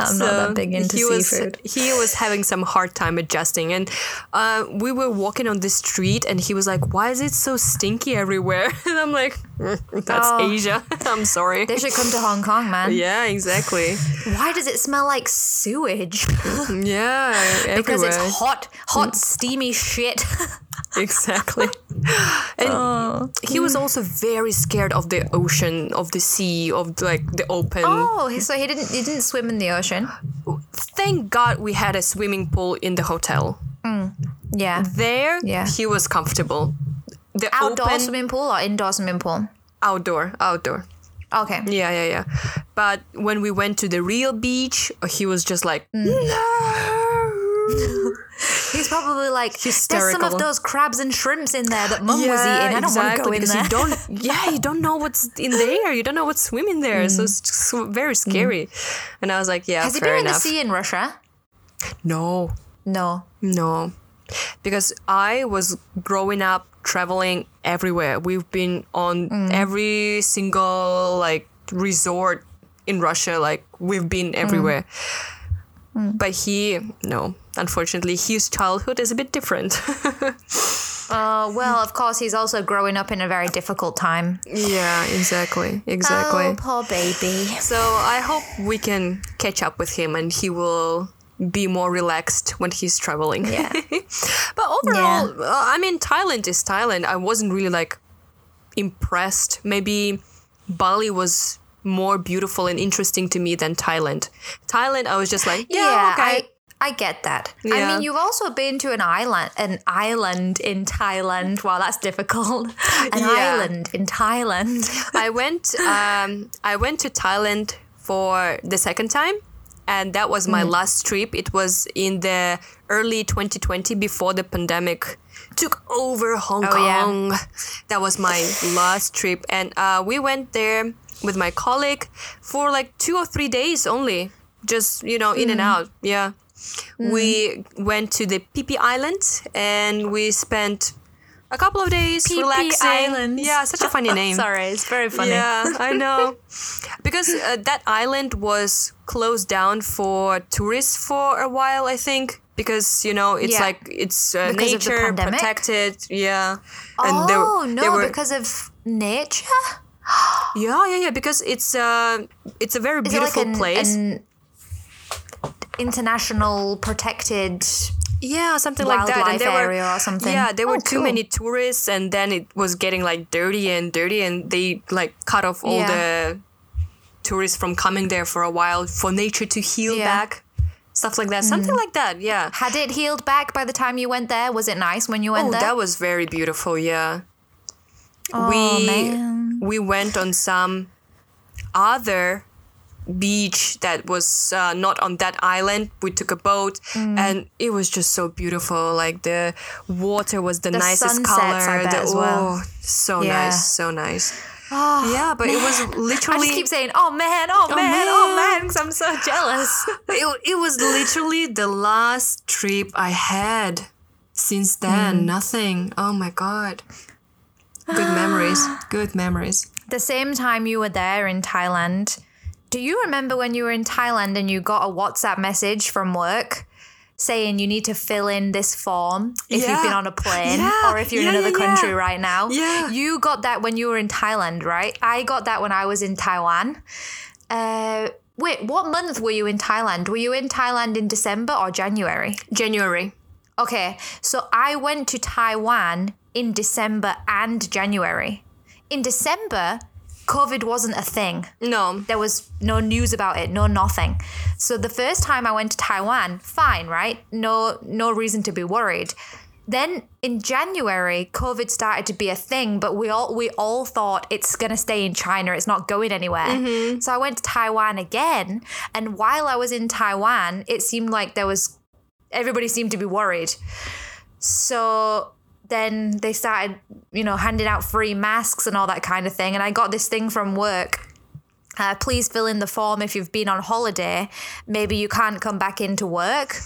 I'm not that big into he was, seafood. He was having some hard time adjusting, and uh, we were walking on the street, and he was like, "Why is it so stinky everywhere?" And I'm like, "Mm, "That's Oh. Asia. I'm sorry." They should come to Hong Kong, man. Yeah, exactly. Why does it smell like sewage? Yeah, everywhere. because it's hot, hot, steamy shit. Exactly. And he was also very scared of the ocean, of the sea, of like the open. oh, so he didn't he didn't swim in the ocean. Thank God we had a swimming pool in the hotel. Yeah. There, Yeah. he was comfortable. The Outdoor open, swimming pool or indoor swimming pool? outdoor, outdoor. Okay. Yeah, yeah, yeah. But when we went to the real beach, he was just like, Mm. no. Probably like, there's some of those crabs and shrimps in there that mum was eating. I don't want to go in there. you don't. Yeah, you don't know what's in there. You don't know what's swimming there. So it's very scary. And I was like, yeah, Mm. Has he fair been in the sea in Russia? No, No. no, because I was growing up traveling everywhere. We've been on Mm. every single like resort in Russia. Like we've been Mm. Everywhere. But he, no, unfortunately, his childhood is a bit different. Uh, well, of course, he's also growing up in a very difficult time. yeah, exactly, exactly. Oh, poor baby. So I hope we can catch up with him and he will be more relaxed when he's traveling. Yeah. but overall, uh, I mean, Thailand is Thailand. I wasn't really like impressed. Maybe Bali was more beautiful and interesting to me than Thailand. Thailand, I was just like, yeah, okay. I, I get that. I mean, you've also been to an island, an island in Thailand. Wow, that's difficult. An Yeah. island in Thailand. I went um, I went to Thailand for the second time and that was Mm. my last trip. It was in the early 2020 before the pandemic took over Hong Oh, yeah. Kong. That was my last trip and uh, we went there with my colleague for like 2 or 3 days only. Just, you know, in and Mm. out. Yeah. we went to the Phi Island and we spent a couple of days Phi relaxing. Islands. Yeah, such a funny name. Sorry, it's very funny. Yeah, I know. because uh, that island was closed down for tourists for a while, I think. Because you know it's Yeah. like it's uh, Because of the nature protected, yeah. oh there- there no, were- because of nature. Yeah, yeah, yeah. Because it's uh, it's a very Is beautiful it like an, place. an international protected? Yeah, something like that. And there were, area or something? Yeah, there were Oh, too cool. many tourists, and then it was getting like dirty and dirty, and they like cut off all Yeah. the tourists from coming there for a while for nature to heal Yeah. Mm. back, stuff like that. Something like that. Yeah. Had it healed back by the time you went there? Was it nice when you went Oh, there? that was very beautiful. Yeah. Oh we man. we went on some other beach that was uh, not on that island. We took a boat, Mm. and it was just so beautiful. Like the water was the, The nicest sunsets, color. The, as well. oh, so Yeah. nice, so nice. Oh, yeah, but it was literally. I just keep saying, "Oh man, oh, man, oh man." man," because I'm so jealous. it, it was literally the last trip I had. Since then, Hmm. nothing. Oh my god. Good memories. Good memories. the same time you were there in Thailand, do you remember when you were in Thailand and you got a WhatsApp message from work saying you need to fill in this form if you've been on a plane Yeah. or if you're in another yeah, country yeah. right now? Yeah. You got that when you were in Thailand, right? I got that when I was in Taiwan. Uh, wait, what month were you in Thailand? Were you in Thailand in December or January? January. Okay, so I went to Taiwan in December and January. In December, COVID wasn't a thing. No. There was no news about it, no nothing. So the first time I went to Taiwan, fine, right? No no reason to be worried. Then in January, COVID started to be a thing, but we all we all thought it's gonna stay in China. It's not going anywhere. Mm-hmm. So I went to Taiwan again, and while I was in Taiwan, it seemed like there was everybody seemed to be worried. So then they started, you know, handing out free masks and all that kind of thing. And I got this thing from work. Uh, please fill in the form if you've been on holiday. Maybe you can't come back into work.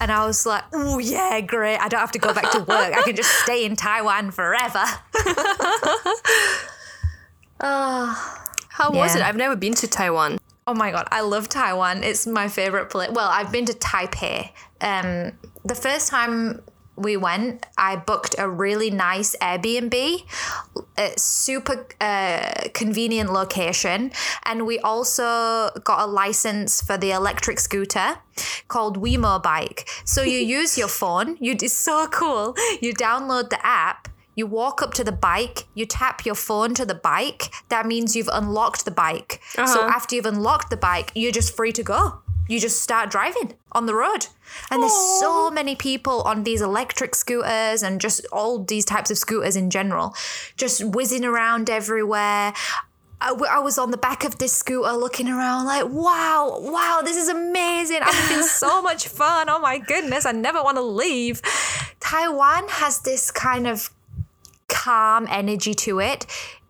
And I was like, oh, yeah, great. I don't have to go back to work. I can just stay in Taiwan forever. oh, How was it? I've never been to Taiwan. Oh my god, I love Taiwan. It's my favorite place. Well, I've been to Taipei. Um, the first time we went, I booked a really nice Airbnb, a super uh, convenient location, and we also got a license for the electric scooter called Wemo Bike. So you use your phone. You it's so cool. You download the app. You walk up to the bike, you tap your phone to the bike. That means you've unlocked the bike. So after you've unlocked the bike, you're just free to go. You just start driving on the road. And there's so many people on these electric scooters and just all these types of scooters in general, just whizzing around everywhere. I, w- I was on the back of this scooter looking around like, wow, wow, this is amazing. I'm having so much fun. Oh my goodness, I never want to leave. Taiwan has this kind of calm energy to it.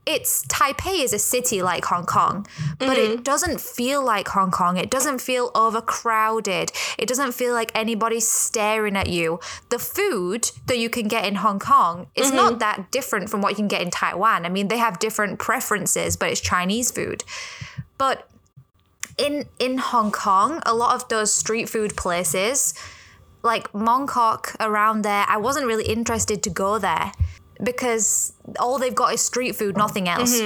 It's Taipei is a city like Hong Kong, but it mm-hmm. doesn't feel like Hong Kong. It doesn't feel overcrowded. It doesn't feel like anybody's staring at you. The food that you can get in Hong Kong is not mm-hmm. that different from what you can get in Taiwan. I mean, they have different preferences, but it's Chinese food. But in in Hong Kong, a lot of those street food places, like Mongkok around there, I wasn't really interested to go there because all they've got is street food, nothing else.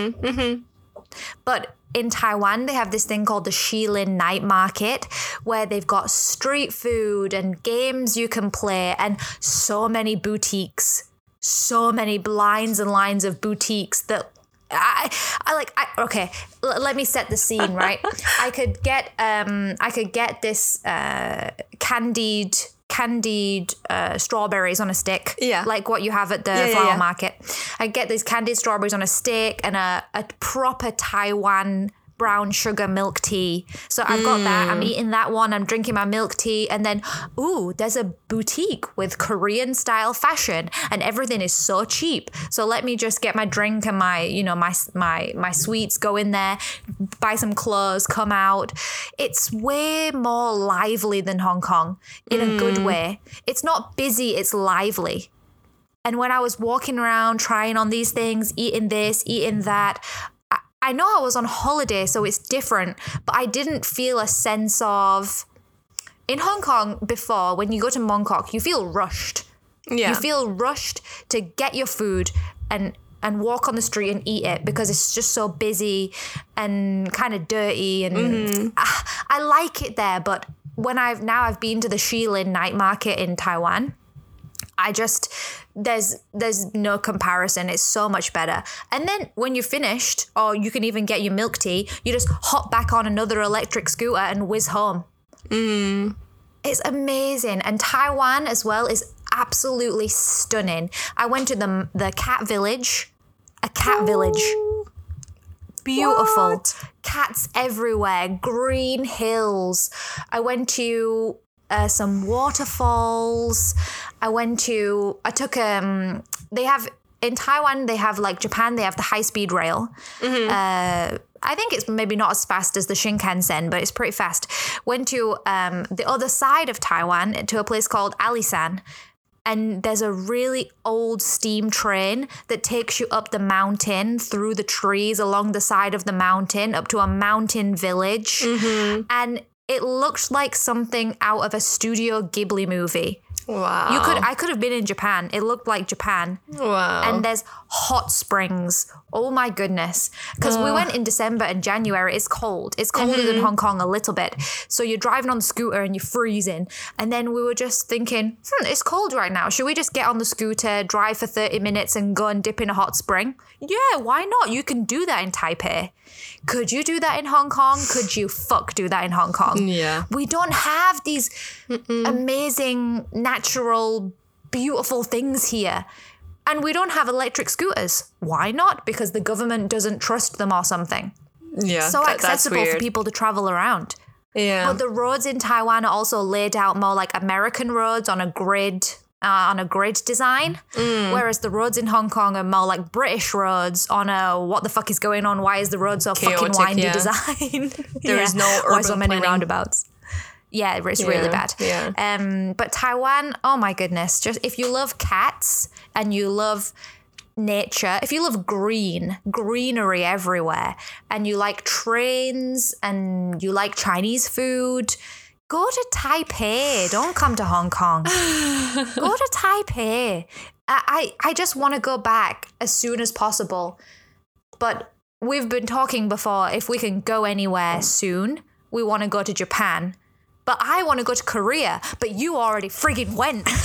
But in Taiwan, they have this thing called the Shilin Night Market where they've got street food and games you can play and so many boutiques, so many lines and lines of boutiques that I, I like I, okay l- let me set the scene right i could get um i could get this uh candied candied uh, strawberries on a stick Yeah. like what you have at the yeah, flower yeah. market i get these candied strawberries on a stick and a, a proper taiwan brown sugar milk tea. So I've got that. I'm mm. eating that one. I'm drinking my milk tea. And then, ooh, there's a boutique with Korean style fashion and everything is so cheap. So let me just get my drink and my, you know, my my my sweets, go in there, buy some clothes, come out. It's way more lively than Hong Kong in a good mm. way. It's not busy, it's lively. And when I was walking around trying on these things, eating this, eating that, I, know I was on holiday, so it's different, but I didn't feel a sense of. In Hong Kong before, when you go to Mongkok, you feel rushed. Yeah. You feel rushed to get your food and and walk on the street and eat it because it's just so busy and kind of dirty and I, I like it there but when I've now I've been to the Shilin night market in Taiwan I just there's there's no comparison. It's so much better. And then when you're finished, or you can even get your milk tea, you just hop back on another electric scooter and whiz home. It's amazing. And Taiwan as well is absolutely stunning. I went to the the cat village, a cat village. Beautiful. What? Cats everywhere, green hills. I went to uh, some waterfalls. I went to, I took, um, they have, in Taiwan, they have like Japan, they have the high speed rail. Uh, I think it's maybe not as fast as the Shinkansen, but it's pretty fast. Went to um, the other side of Taiwan to a place called Alisan. And there's a really old steam train that takes you up the mountain through the trees along the side of the mountain up to a mountain village. And it looked like something out of a Studio Ghibli movie. Wow. You could I could have been in Japan. It looked like Japan. Wow. And there's hot springs. Oh my goodness. Because we went in December and January. It's cold. It's colder Mm-hmm. than Hong Kong a little bit. So you're driving on the scooter and you're freezing. And then we were just thinking, hmm, it's cold right now. Should we just get on the scooter, drive for 30 minutes and go and dip in a hot spring? Yeah, why not? You can do that in Taipei. Could you do that in Hong Kong? Could you fuck do that in Hong Kong? Yeah. We don't have these amazing, natural, beautiful things here. And we don't have electric scooters. Why not? Because the government doesn't trust them or something. yeah. So that- accessible for people to travel around. Yeah. But the roads in Taiwan are also laid out more like American roads on a grid. Uh, on a grid design, Mm. whereas the roads in Hong Kong are more like British roads on a what the fuck is going on? Why is the road so fucking Chaotic, windy yeah. design? There is no Why so many planning. roundabouts? Yeah, it's really bad. yeah. Um, but Taiwan, oh my goodness! Just if you love cats and you love nature, if you love green, greenery everywhere, and you like trains and you like Chinese food, go to Taipei. Don't come to Hong Kong. go to Taipei. I, I, I just want to go back as soon as possible. But we've been talking before if we can go anywhere soon, we want to go to Japan. But I want to go to Korea, but you already friggin' went.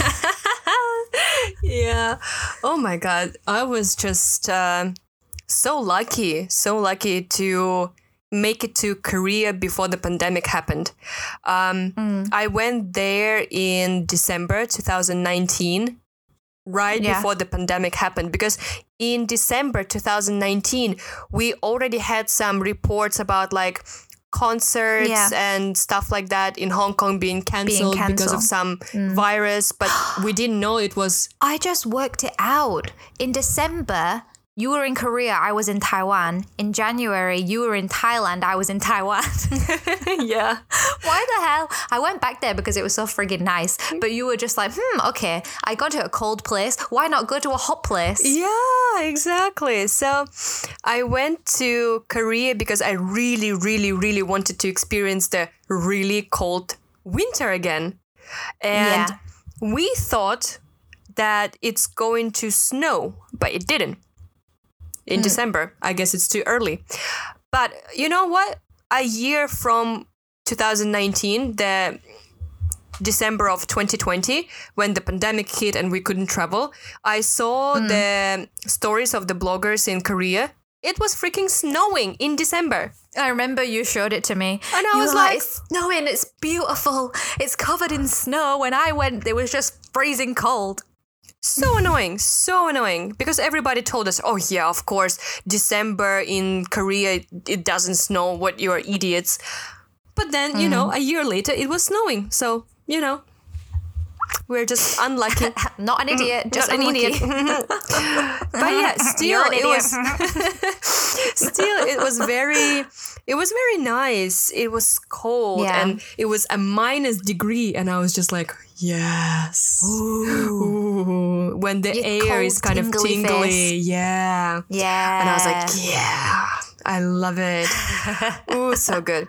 Yeah. Oh my God. I was just um so lucky, so lucky to make it to Korea before the pandemic happened. Um, I went there in December 2019, right Yeah. before the pandemic happened, because in December 2019, we already had some reports about like concerts Yeah. and stuff like that in Hong Kong being canceled because of cancelled. some mm. virus, but we didn't know it was I just worked it out. In December, you were in Korea, I was in Taiwan. In January, you were in Thailand, I was in Taiwan. yeah. Why the hell? I went back there because it was so friggin' nice. But you were just like, hmm, okay, I got to a cold place. Why not go to a hot place? Yeah, exactly. So I went to Korea because I really, really, really wanted to experience the really cold winter again. And Yeah. we thought that it's going to snow, but it didn't. In hmm. December, I guess it's too early. But you know what? A year from 2019, the December of 2020, when the pandemic hit and we couldn't travel, I saw hmm. the stories of the bloggers in Korea. It was freaking snowing in December. I remember you showed it to me. And I You was were like- it's snowing, it's beautiful. It's covered in snow. When I went, it was just freezing cold. So annoying, so annoying. Because everybody told us, oh, yeah, of course, December in Korea, it doesn't snow. What you're idiots. But then, you know, mm-hmm. a year later, it was snowing. So, you know, we're just unlucky. Not an idiot, mm, just Not an unlucky. idiot. but yeah, still it was still it was very it was very nice. It was cold Yeah. and it was a minus degree and I was just like, yes. Ooh. When the Your air is cold, kind of tingly tingly. face. Yeah. Yeah. And I was like, yeah, I love it. Ooh, so good.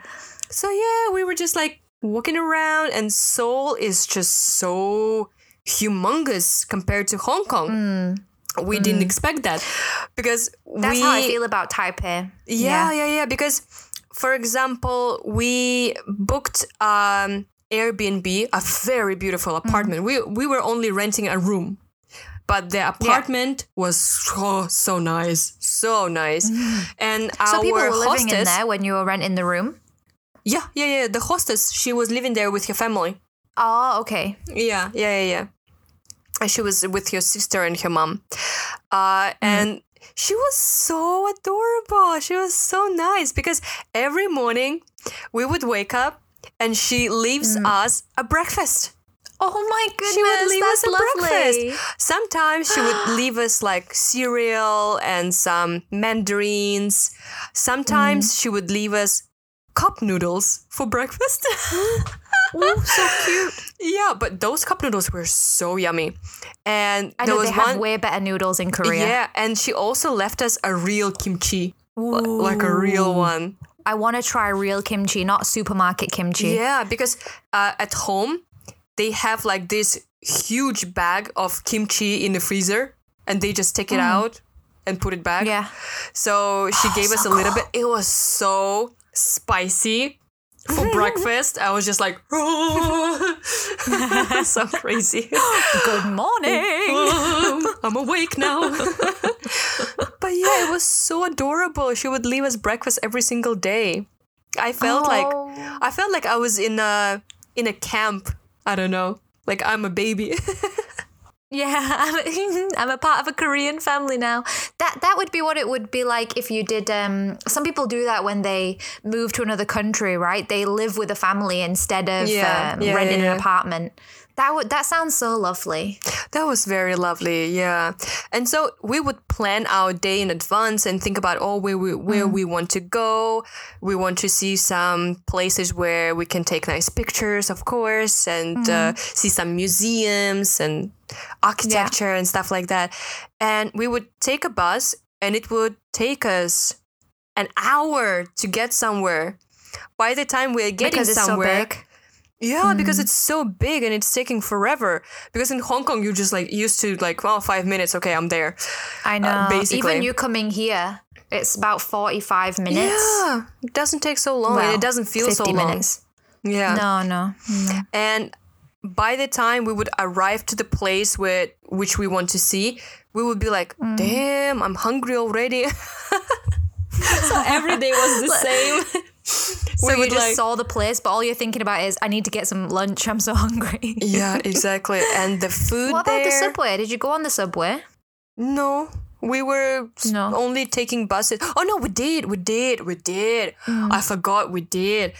So yeah, we were just like walking around, and Seoul is just so humongous compared to Hong Kong. We didn't expect that because Mm. That's we how I feel about Taipei. yeah, yeah, yeah. Because, for example, we booked um, Airbnb, a very beautiful Mm-hmm. apartment. We we were only renting a room, but the apartment was so so nice, so nice. And our Mm-hmm. So people were living in there when you were renting the room. Yeah, yeah, yeah. The hostess, she was living there with her family. Oh, okay. Yeah, yeah, yeah, yeah. And she was with her sister and her mom. Uh, mm-hmm. and she was so adorable. She was so nice because every morning we would wake up and she leaves mm. us a breakfast. Oh my goodness, She would leave us a lovely. breakfast. Sometimes she would leave us like cereal and some mandarins. Sometimes mm. she would leave us cup noodles for breakfast. Oh, so cute. Yeah, but those cup noodles were so yummy. And I there know was they have one way better noodles in Korea. Yeah, and she also left us a real kimchi. L- Like a real one. I want to try real kimchi, not supermarket kimchi. Yeah, because uh, at home they have like this huge bag of kimchi in the freezer and they just take it out and put it back. Mm. Yeah. So she gave us so a little bit. It was so spicy for breakfast. I was just like, so crazy. Good morning. I'm awake now. but yeah, it was so adorable. She would leave us breakfast every single day. I felt like. I felt like I was in a in a camp. I don't know. Like I'm a baby. Yeah, I'm a, I'm a part of a Korean family now. That that would be what it would be like if you did. Um, some people do that when they move to another country, right? They live with a family instead of Yeah, um, yeah, renting yeah, an apartment. That would that sounds so lovely. That was very lovely, yeah. And so we would plan our day in advance and think about oh where we where we want to go. We want to see some places where we can take nice pictures, of course, and uh, see some museums and architecture and stuff like that. And we would take a bus, and it would take us an hour to get somewhere. By the time we're getting because it's somewhere, so big. yeah, because mm. it's so big and it's taking forever. Because in Hong Kong, you're just like used to like, well, five minutes, okay, I'm there. I uh, know. basically. Even you coming here, it's about forty five minutes. Yeah, it doesn't take so long and it doesn't feel so 50 long. minutes. Yeah, No, no. Mm. and by the time we would arrive to the place where which we want to see, we would be like, Mm. damn, I'm hungry already. so every day was the same. So we you just like, saw the place, but all you're thinking about is, I need to get some lunch. I'm so hungry. yeah, exactly. And the food What about there. the subway? Did you go on the subway? No, we were No. only taking buses. Oh no, we did, we did, we did. Mm. I forgot we did.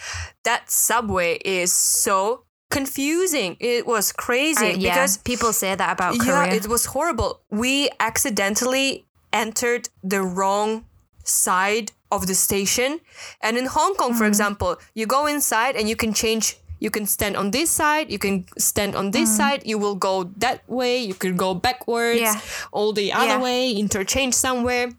That subway is so confusing. It was crazy Uh, yeah, because people say that about Korea. yeah, it was horrible. We accidentally entered the wrong side of the station. And in Hong Kong, for Mm. example, you go inside and you can change. You can stand on this side. You can stand on this side. You will go that way. You can go backwards. Mm. Yeah. All the other Yeah. way. Interchange somewhere.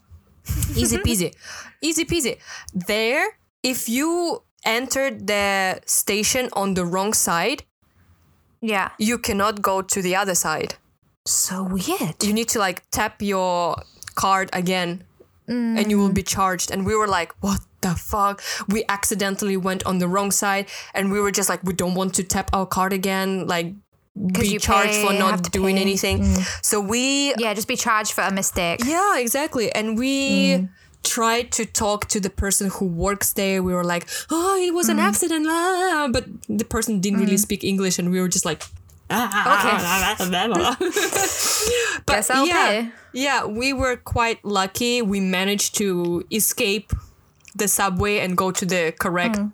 Easy peasy. Easy peasy. There, if you entered the station on the wrong side, yeah. you cannot go to the other side So weird. you need to like tap your card again and you will be mm. charged and we were like what the fuck we accidentally went on the wrong side and we were just like we don't want to tap our card again like be charged for pay, have not doing pay. anything mm. so we Yeah, just be charged for a mistake. yeah exactly and we mm. Tried to talk to the person who works there we were like oh it was an mm. accident but the person didn't really mm. speak english and we were just like but Guess I'll yeah, pay. yeah, we were quite lucky. We managed to escape the subway and go to the correct Hmm.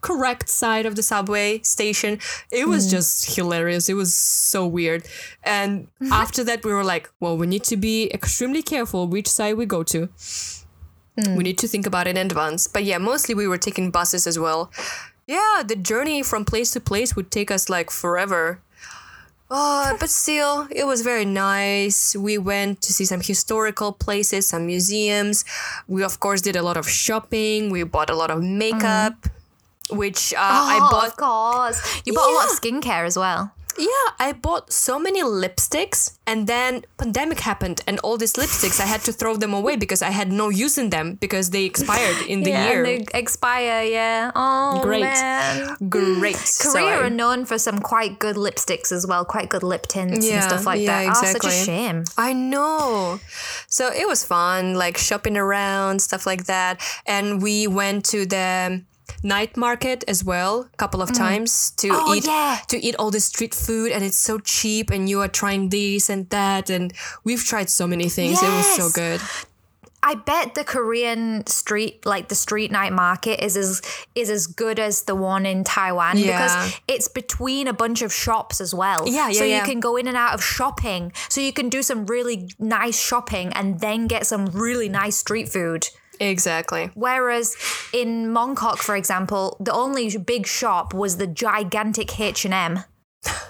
correct side of the subway station. It was Hmm. just hilarious. It was so weird. And after that we were like, well, we need to be extremely careful which side we go to. Hmm. We need to think about it in advance. But yeah, mostly we were taking buses as well. Yeah, the journey from place to place would take us like forever. Uh, but still, it was very nice. We went to see some historical places, some museums. We, of course, did a lot of shopping. We bought a lot of makeup, which uh, I Oh, bought. Of course. You bought a lot of skincare as well. Yeah, I bought so many lipsticks, and then pandemic happened, and all these lipsticks I had to throw them away because I had no use in them because they expired in the yeah, year. they expire, yeah. Oh, Great. man. Great. Korea I- are known for some quite good lipsticks as well, quite good lip tints Yeah, and stuff like yeah, that. Oh, such a shame. I know. So it was fun, like shopping around, stuff like that. And we went to the night market as well a couple of mm. times to Oh, eat yeah. to eat all the street food and it's so cheap and you are trying this and that and we've tried so many things it was so good I bet the Korean street, like the street night market, is as is as good as the one in Taiwan Yeah. because it's between a bunch of shops as well. Yeah, yeah, So yeah. you can go in and out of shopping. So you can do some really nice shopping and then get some really nice street food. Exactly Whereas in Mongkok, for example, the only big shop was the gigantic H and M,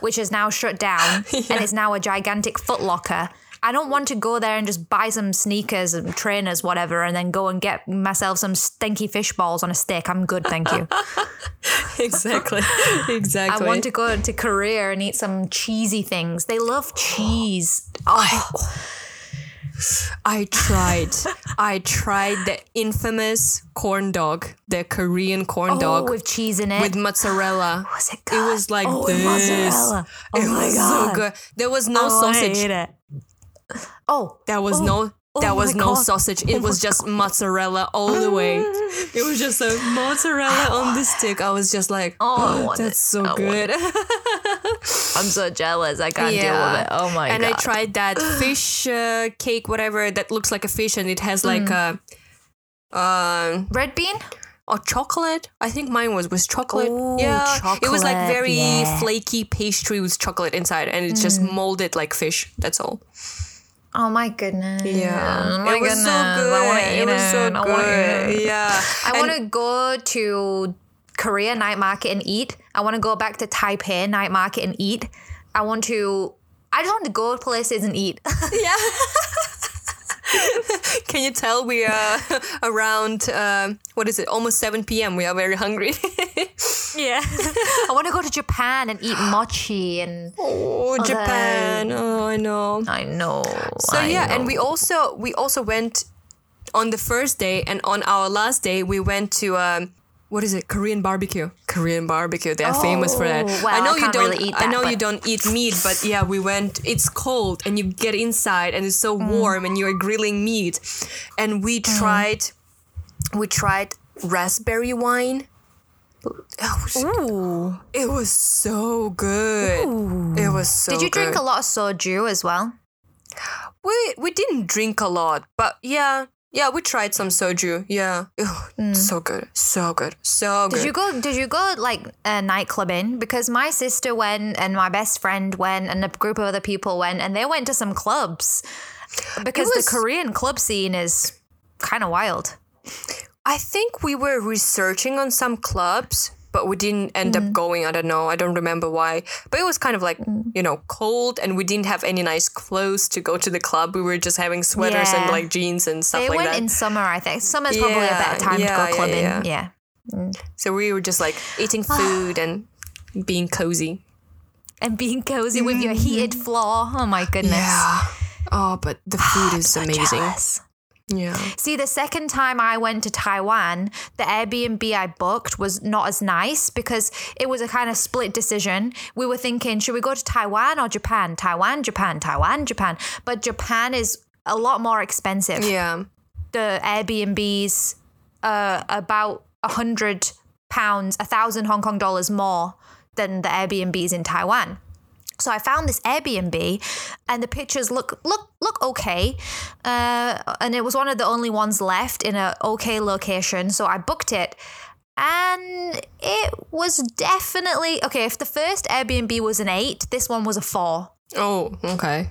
which is now shut down, and is now a gigantic Foot Locker. I don't want to go there and just buy some sneakers and trainers, whatever, and then go and get myself some stinky fish balls on a stick. I'm good, thank you. exactly Exactly. I want to go to Korea and eat some cheesy things. They love cheese. Oh, I tried. I tried the infamous corn dog, the Korean corn oh dog with cheese in it. with mozzarella. was it good? It was like oh, this. mozzarella. Oh it my was god. so good. There was no oh, I wanna sausage. it. Oh, There was Oh. no. Oh There was no God. sausage. It Oh was just mozzarella all the way. It was just a mozzarella on the stick. I was just like, Oh, want that's it. so I good. I'm so jealous. I can't deal with it. Oh my and god. And I tried that fish uh, cake, whatever that looks like a fish, and it has like Mm. a, uh, Red bean? or chocolate. I think mine was was chocolate. Ooh, yeah, it was like very yeah. Mm. flaky pastry with chocolate inside, and it's just molded like fish. That's all. Oh my goodness. Yeah, Oh my it was goodness. so good. I want to eat it was so I wanna good. eat. Yeah, I want to go to Korea night market and eat. I want to go back to Taipei night market and eat. I want to. I just want to go places and eat. Yeah. Can you tell we are around? Um, what is it? Almost seven p.m. We are very hungry. yeah. I want to go to Japan and eat mochi and. oh, Japan! Oh, I know. I know. So yeah, and we also we also went on the first day, and on our last day we went to um, what is it? Korean barbecue. Korean barbecue. They are famous for that. Oh, well, I know I you don't. really eat I that, know you don't eat meat, but yeah, we went. It's cold, and you get inside, and it's so Mm. warm, and you are grilling meat, and we tried. We tried raspberry wine. Oh, it was- Ooh. it was so good. It was so. Did you drink good. a lot of soju as well? We we didn't drink a lot, but yeah, yeah, we tried some soju. Yeah, Ew, so good, so good, so good. Mm. Did you go? Did you go like a nightclub in? Because my sister went, and my best friend went, and a group of other people went, and they went to some clubs. Because was- the Korean club scene is kind of wild. I think we were researching on some clubs, but we didn't end Mm. up going. I don't know. I don't remember why. But it was kind of like Mm. you know cold, and we didn't have any nice clothes to go to the club. We were just having sweaters and like jeans and stuff They like went that. in summer, I think. Summer's probably a Yeah, better time yeah, to go clubbing. yeah. yeah. so we were just like eating food and being cozy. And being cozy with your heated floor. Oh my goodness. Yeah. Oh, but the food is amazing. Yeah. See, the second time I went to Taiwan, the Airbnb I booked was not as nice because it was a kind of split decision. We were thinking, should we go to Taiwan or Japan? Taiwan, Japan, Taiwan, Japan. But Japan is a lot more expensive. Yeah. The Airbnbs are about a hundred pounds, a thousand Hong Kong dollars more than the Airbnbs in Taiwan. So I found this Airbnb, and the pictures look look look okay, uh, and it was one of the only ones left in a okay location. So I booked it, and it was definitely okay. If the first Airbnb was an eight, this one was a four. Oh, okay.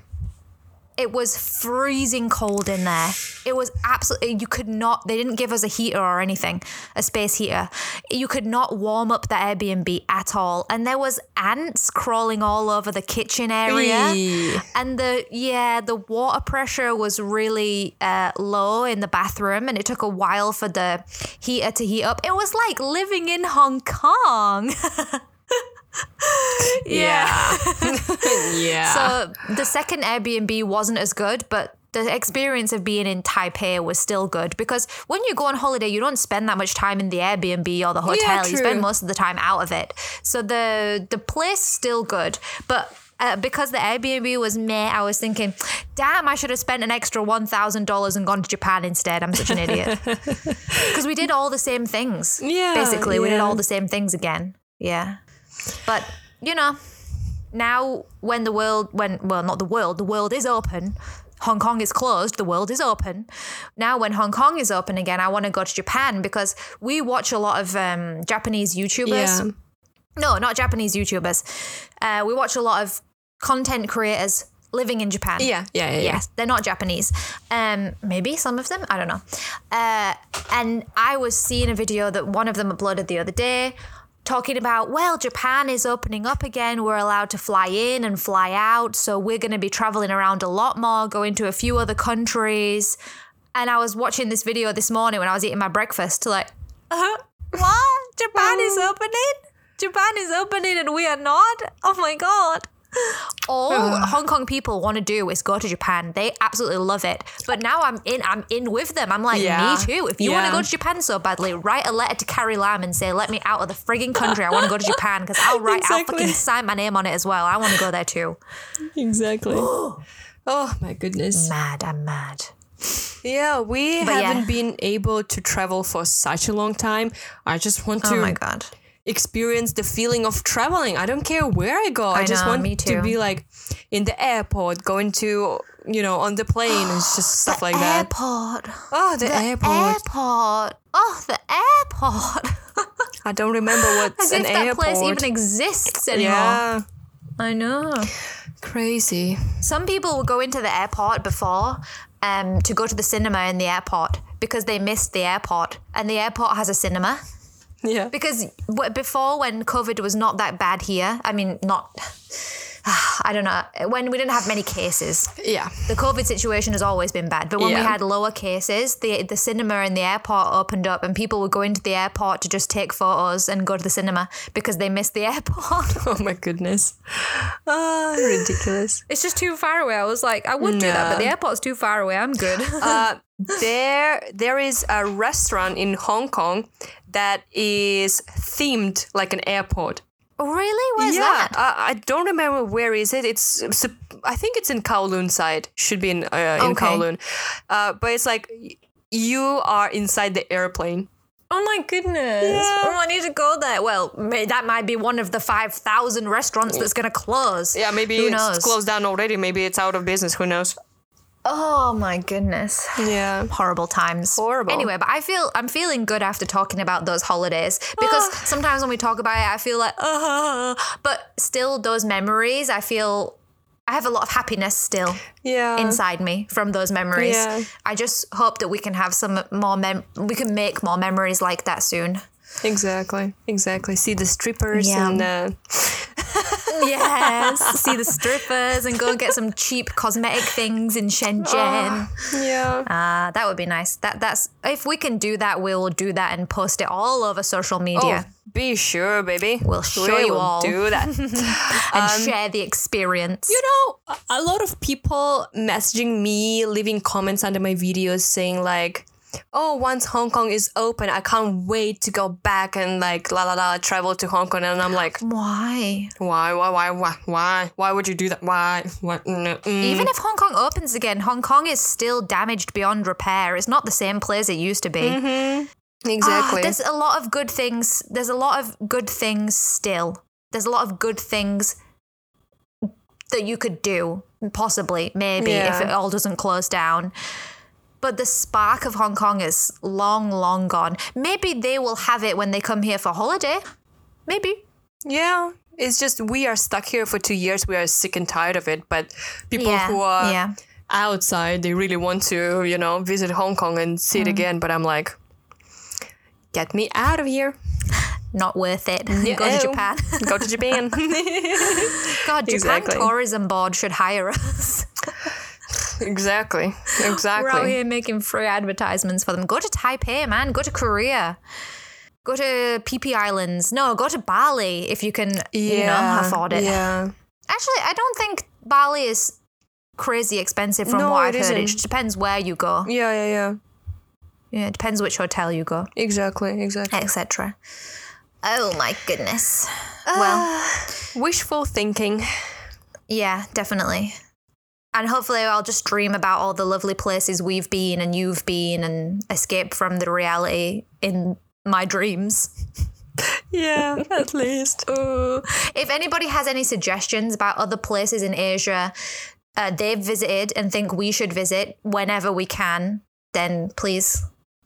It was freezing cold in there. It was absolutely, you could not, they didn't give us a heater or anything, a space heater. You could not warm up the Airbnb at all. And there was ants crawling all over the kitchen area. Eee. And the, yeah, the water pressure was really uh, low in the bathroom and it took a while for the heater to heat up. It was like living in Hong Kong. Yeah. yeah. So the second Airbnb wasn't as good, but the experience of being in Taipei was still good because when you go on holiday, you don't spend that much time in the Airbnb or the hotel. you spend most of the time out of it. So the the place still good, but. Uh, because the Airbnb was meh, I was thinking, damn, I should have spent an extra $1,000 and gone to Japan instead. I'm such an idiot. Because we did all the same things. Yeah, Basically, we did all the same things again. Yeah. But, you know, now when the world when well not the world the world is open hong kong is closed the world is open now when hong kong is open again i want to go to japan because we watch a lot of um, japanese youtubers yeah. no not japanese youtubers uh, we watch a lot of content creators living in japan Yeah. Yeah. Yeah. yeah. Yes, they're not Japanese. Um, maybe some of them. I don't know. Uh, and I was seeing a video that one of them uploaded the other day, talking about, well, Japan is opening up again. We're allowed to fly in and fly out, so we're going to be traveling around a lot more, going to a few other countries. And I was watching this video this morning when I was eating my breakfast, like, uh, what? Japan is opening? Japan is opening and we are not? Oh my god. All uh. Hong Kong people want to do is go to Japan. They absolutely love it. But now I'm in. I'm in with them. I'm like, Yeah. me too. If you want to go to Japan so badly, write a letter to Carrie Lam and say, "Let me out of the frigging country. I want to go to Japan because I'll write. I'll fucking sign my name on it as well. I want to go there too." Exactly. oh my goodness. Mad. I'm mad. Yeah, we But haven't been able to travel for such a long time. I just want oh to Oh my god. Experience the feeling of traveling. I don't care where I go. I, just know, want to be like in the airport, going to you know on the plane and just stuff like that. Airport. Oh, the, The airport. airport. Oh, the airport. I don't remember what's As an if that airport. place even exists anymore. yeah, I know. crazy. Some people will go into the airport before um, to go to the cinema in the airport because they missed the airport, and the airport has a cinema. Yeah, Because before, when COVID was not that bad here, I mean, not. I don't know. When we didn't have many cases, yeah, the COVID situation has always been bad. But when we had lower cases, the the cinema in the airport opened up, and people would go into the airport to just take photos and go to the cinema because they missed the airport. Oh my goodness. Ah, ridiculous. it's just too far away. I was like, I would do that, but the airport's too far away. I'm good. Uh, there, there is a restaurant in Hong Kong that is themed like an airport. Really? Where's yeah, that? I, I don't remember where is it. It's I think it's in Kowloon side. Should be in uh, in Okay. Kowloon, uh, but it's like you are inside the airplane. Oh my goodness. Oh, I need to go there. Well, may, that might be one of the 5,000 restaurants that's going to close. Yeah, maybe Who it's knows? closed down already. Maybe it's out of business. Who knows? Oh my goodness. Yeah. Horrible times. Horrible. Anyway, but I feel I'm feeling good after talking about those holidays because sometimes when we talk about it, I feel like, uh, but still those memories, I feel I have a lot of happiness still Yeah. inside me from those memories. Yeah. I just hope that we can have some more mem- we can make more memories like that soon. Exactly. Exactly. See the strippers Yeah. and uh, Yes, see the strippers and go and get some cheap cosmetic things in Shenzhen. yeah. Uh, that would be nice. That that's if we can do that, we'll do that and post it all over social media Oh, be sure, baby. We'll show we you will all. do that. and share the experience. You know, a lot of people messaging me, leaving comments under my videos saying like, "Oh, once Hong Kong is open, I can't wait to go back and like la la la travel to Hong Kong." And I'm like, Why? "Why, why, why, why, why? Why would you do that? Why? What? Mm, mm." Even if Hong Kong opens again, Hong Kong is still damaged beyond repair. It's not the same place it used to be. Ah, Exactly. there's a lot of good things. There's a lot of good things still. There's a lot of good things that you could do, possibly, maybe, if it all doesn't close down. But the spark of Hong Kong is long, long gone. Maybe they will have it when they come here for holiday. Maybe. Yeah. It's just we are stuck here for two years. We are sick and tired of it. But people Yeah, who are yeah. outside, they really want to, you know, visit Hong Kong and see Mm. it again. But I'm like, get me out of here. Not worth it. Yeah, Go to. Japan. Go to Japan. God, Japan Exactly. Tourism Board should hire us. Exactly. Exactly. We're out here making free advertisements for them. Go to Taipei, man. Go to Korea. Go to Phi Phi Islands. No, go to Bali if you can, you know, afford it. Yeah. Actually, I don't think Bali is crazy expensive from No, what I've it heard. It isn't. just depends where you go. Yeah, yeah, yeah. Yeah, it depends which hotel you go, Exactly, exactly. etc. Oh my goodness. well, Wishful thinking. yeah, definitely. And hopefully, I'll just dream about all the lovely places we've been and you've been and escape from the reality in my dreams. Yeah, at least. Ooh. If anybody has any suggestions about other places in Asia uh, they've visited and think we should visit whenever we can, then please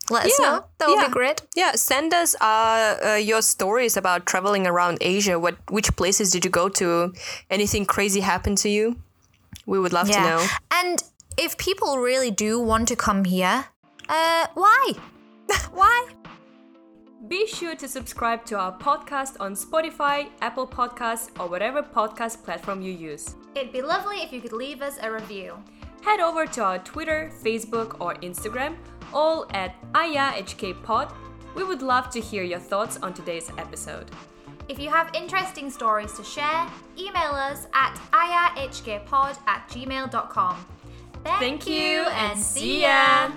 let us Yeah, know. That would yeah. be great. Yeah, send us uh, uh, your stories about traveling around Asia. What, which places did you go to? Anything crazy happened to you? We would love to know. And if people really do want to come here, uh, why? why? Be sure to subscribe to our podcast on Spotify, Apple Podcasts, or whatever podcast platform you use. It'd be lovely if you could leave us a review. Head over to our Twitter, Facebook, or Instagram, all at AyaHKPod. We would love to hear your thoughts on today's episode. If you have interesting stories to share, email us at irhgearpod at gmail.com. Thank, Thank you and see ya!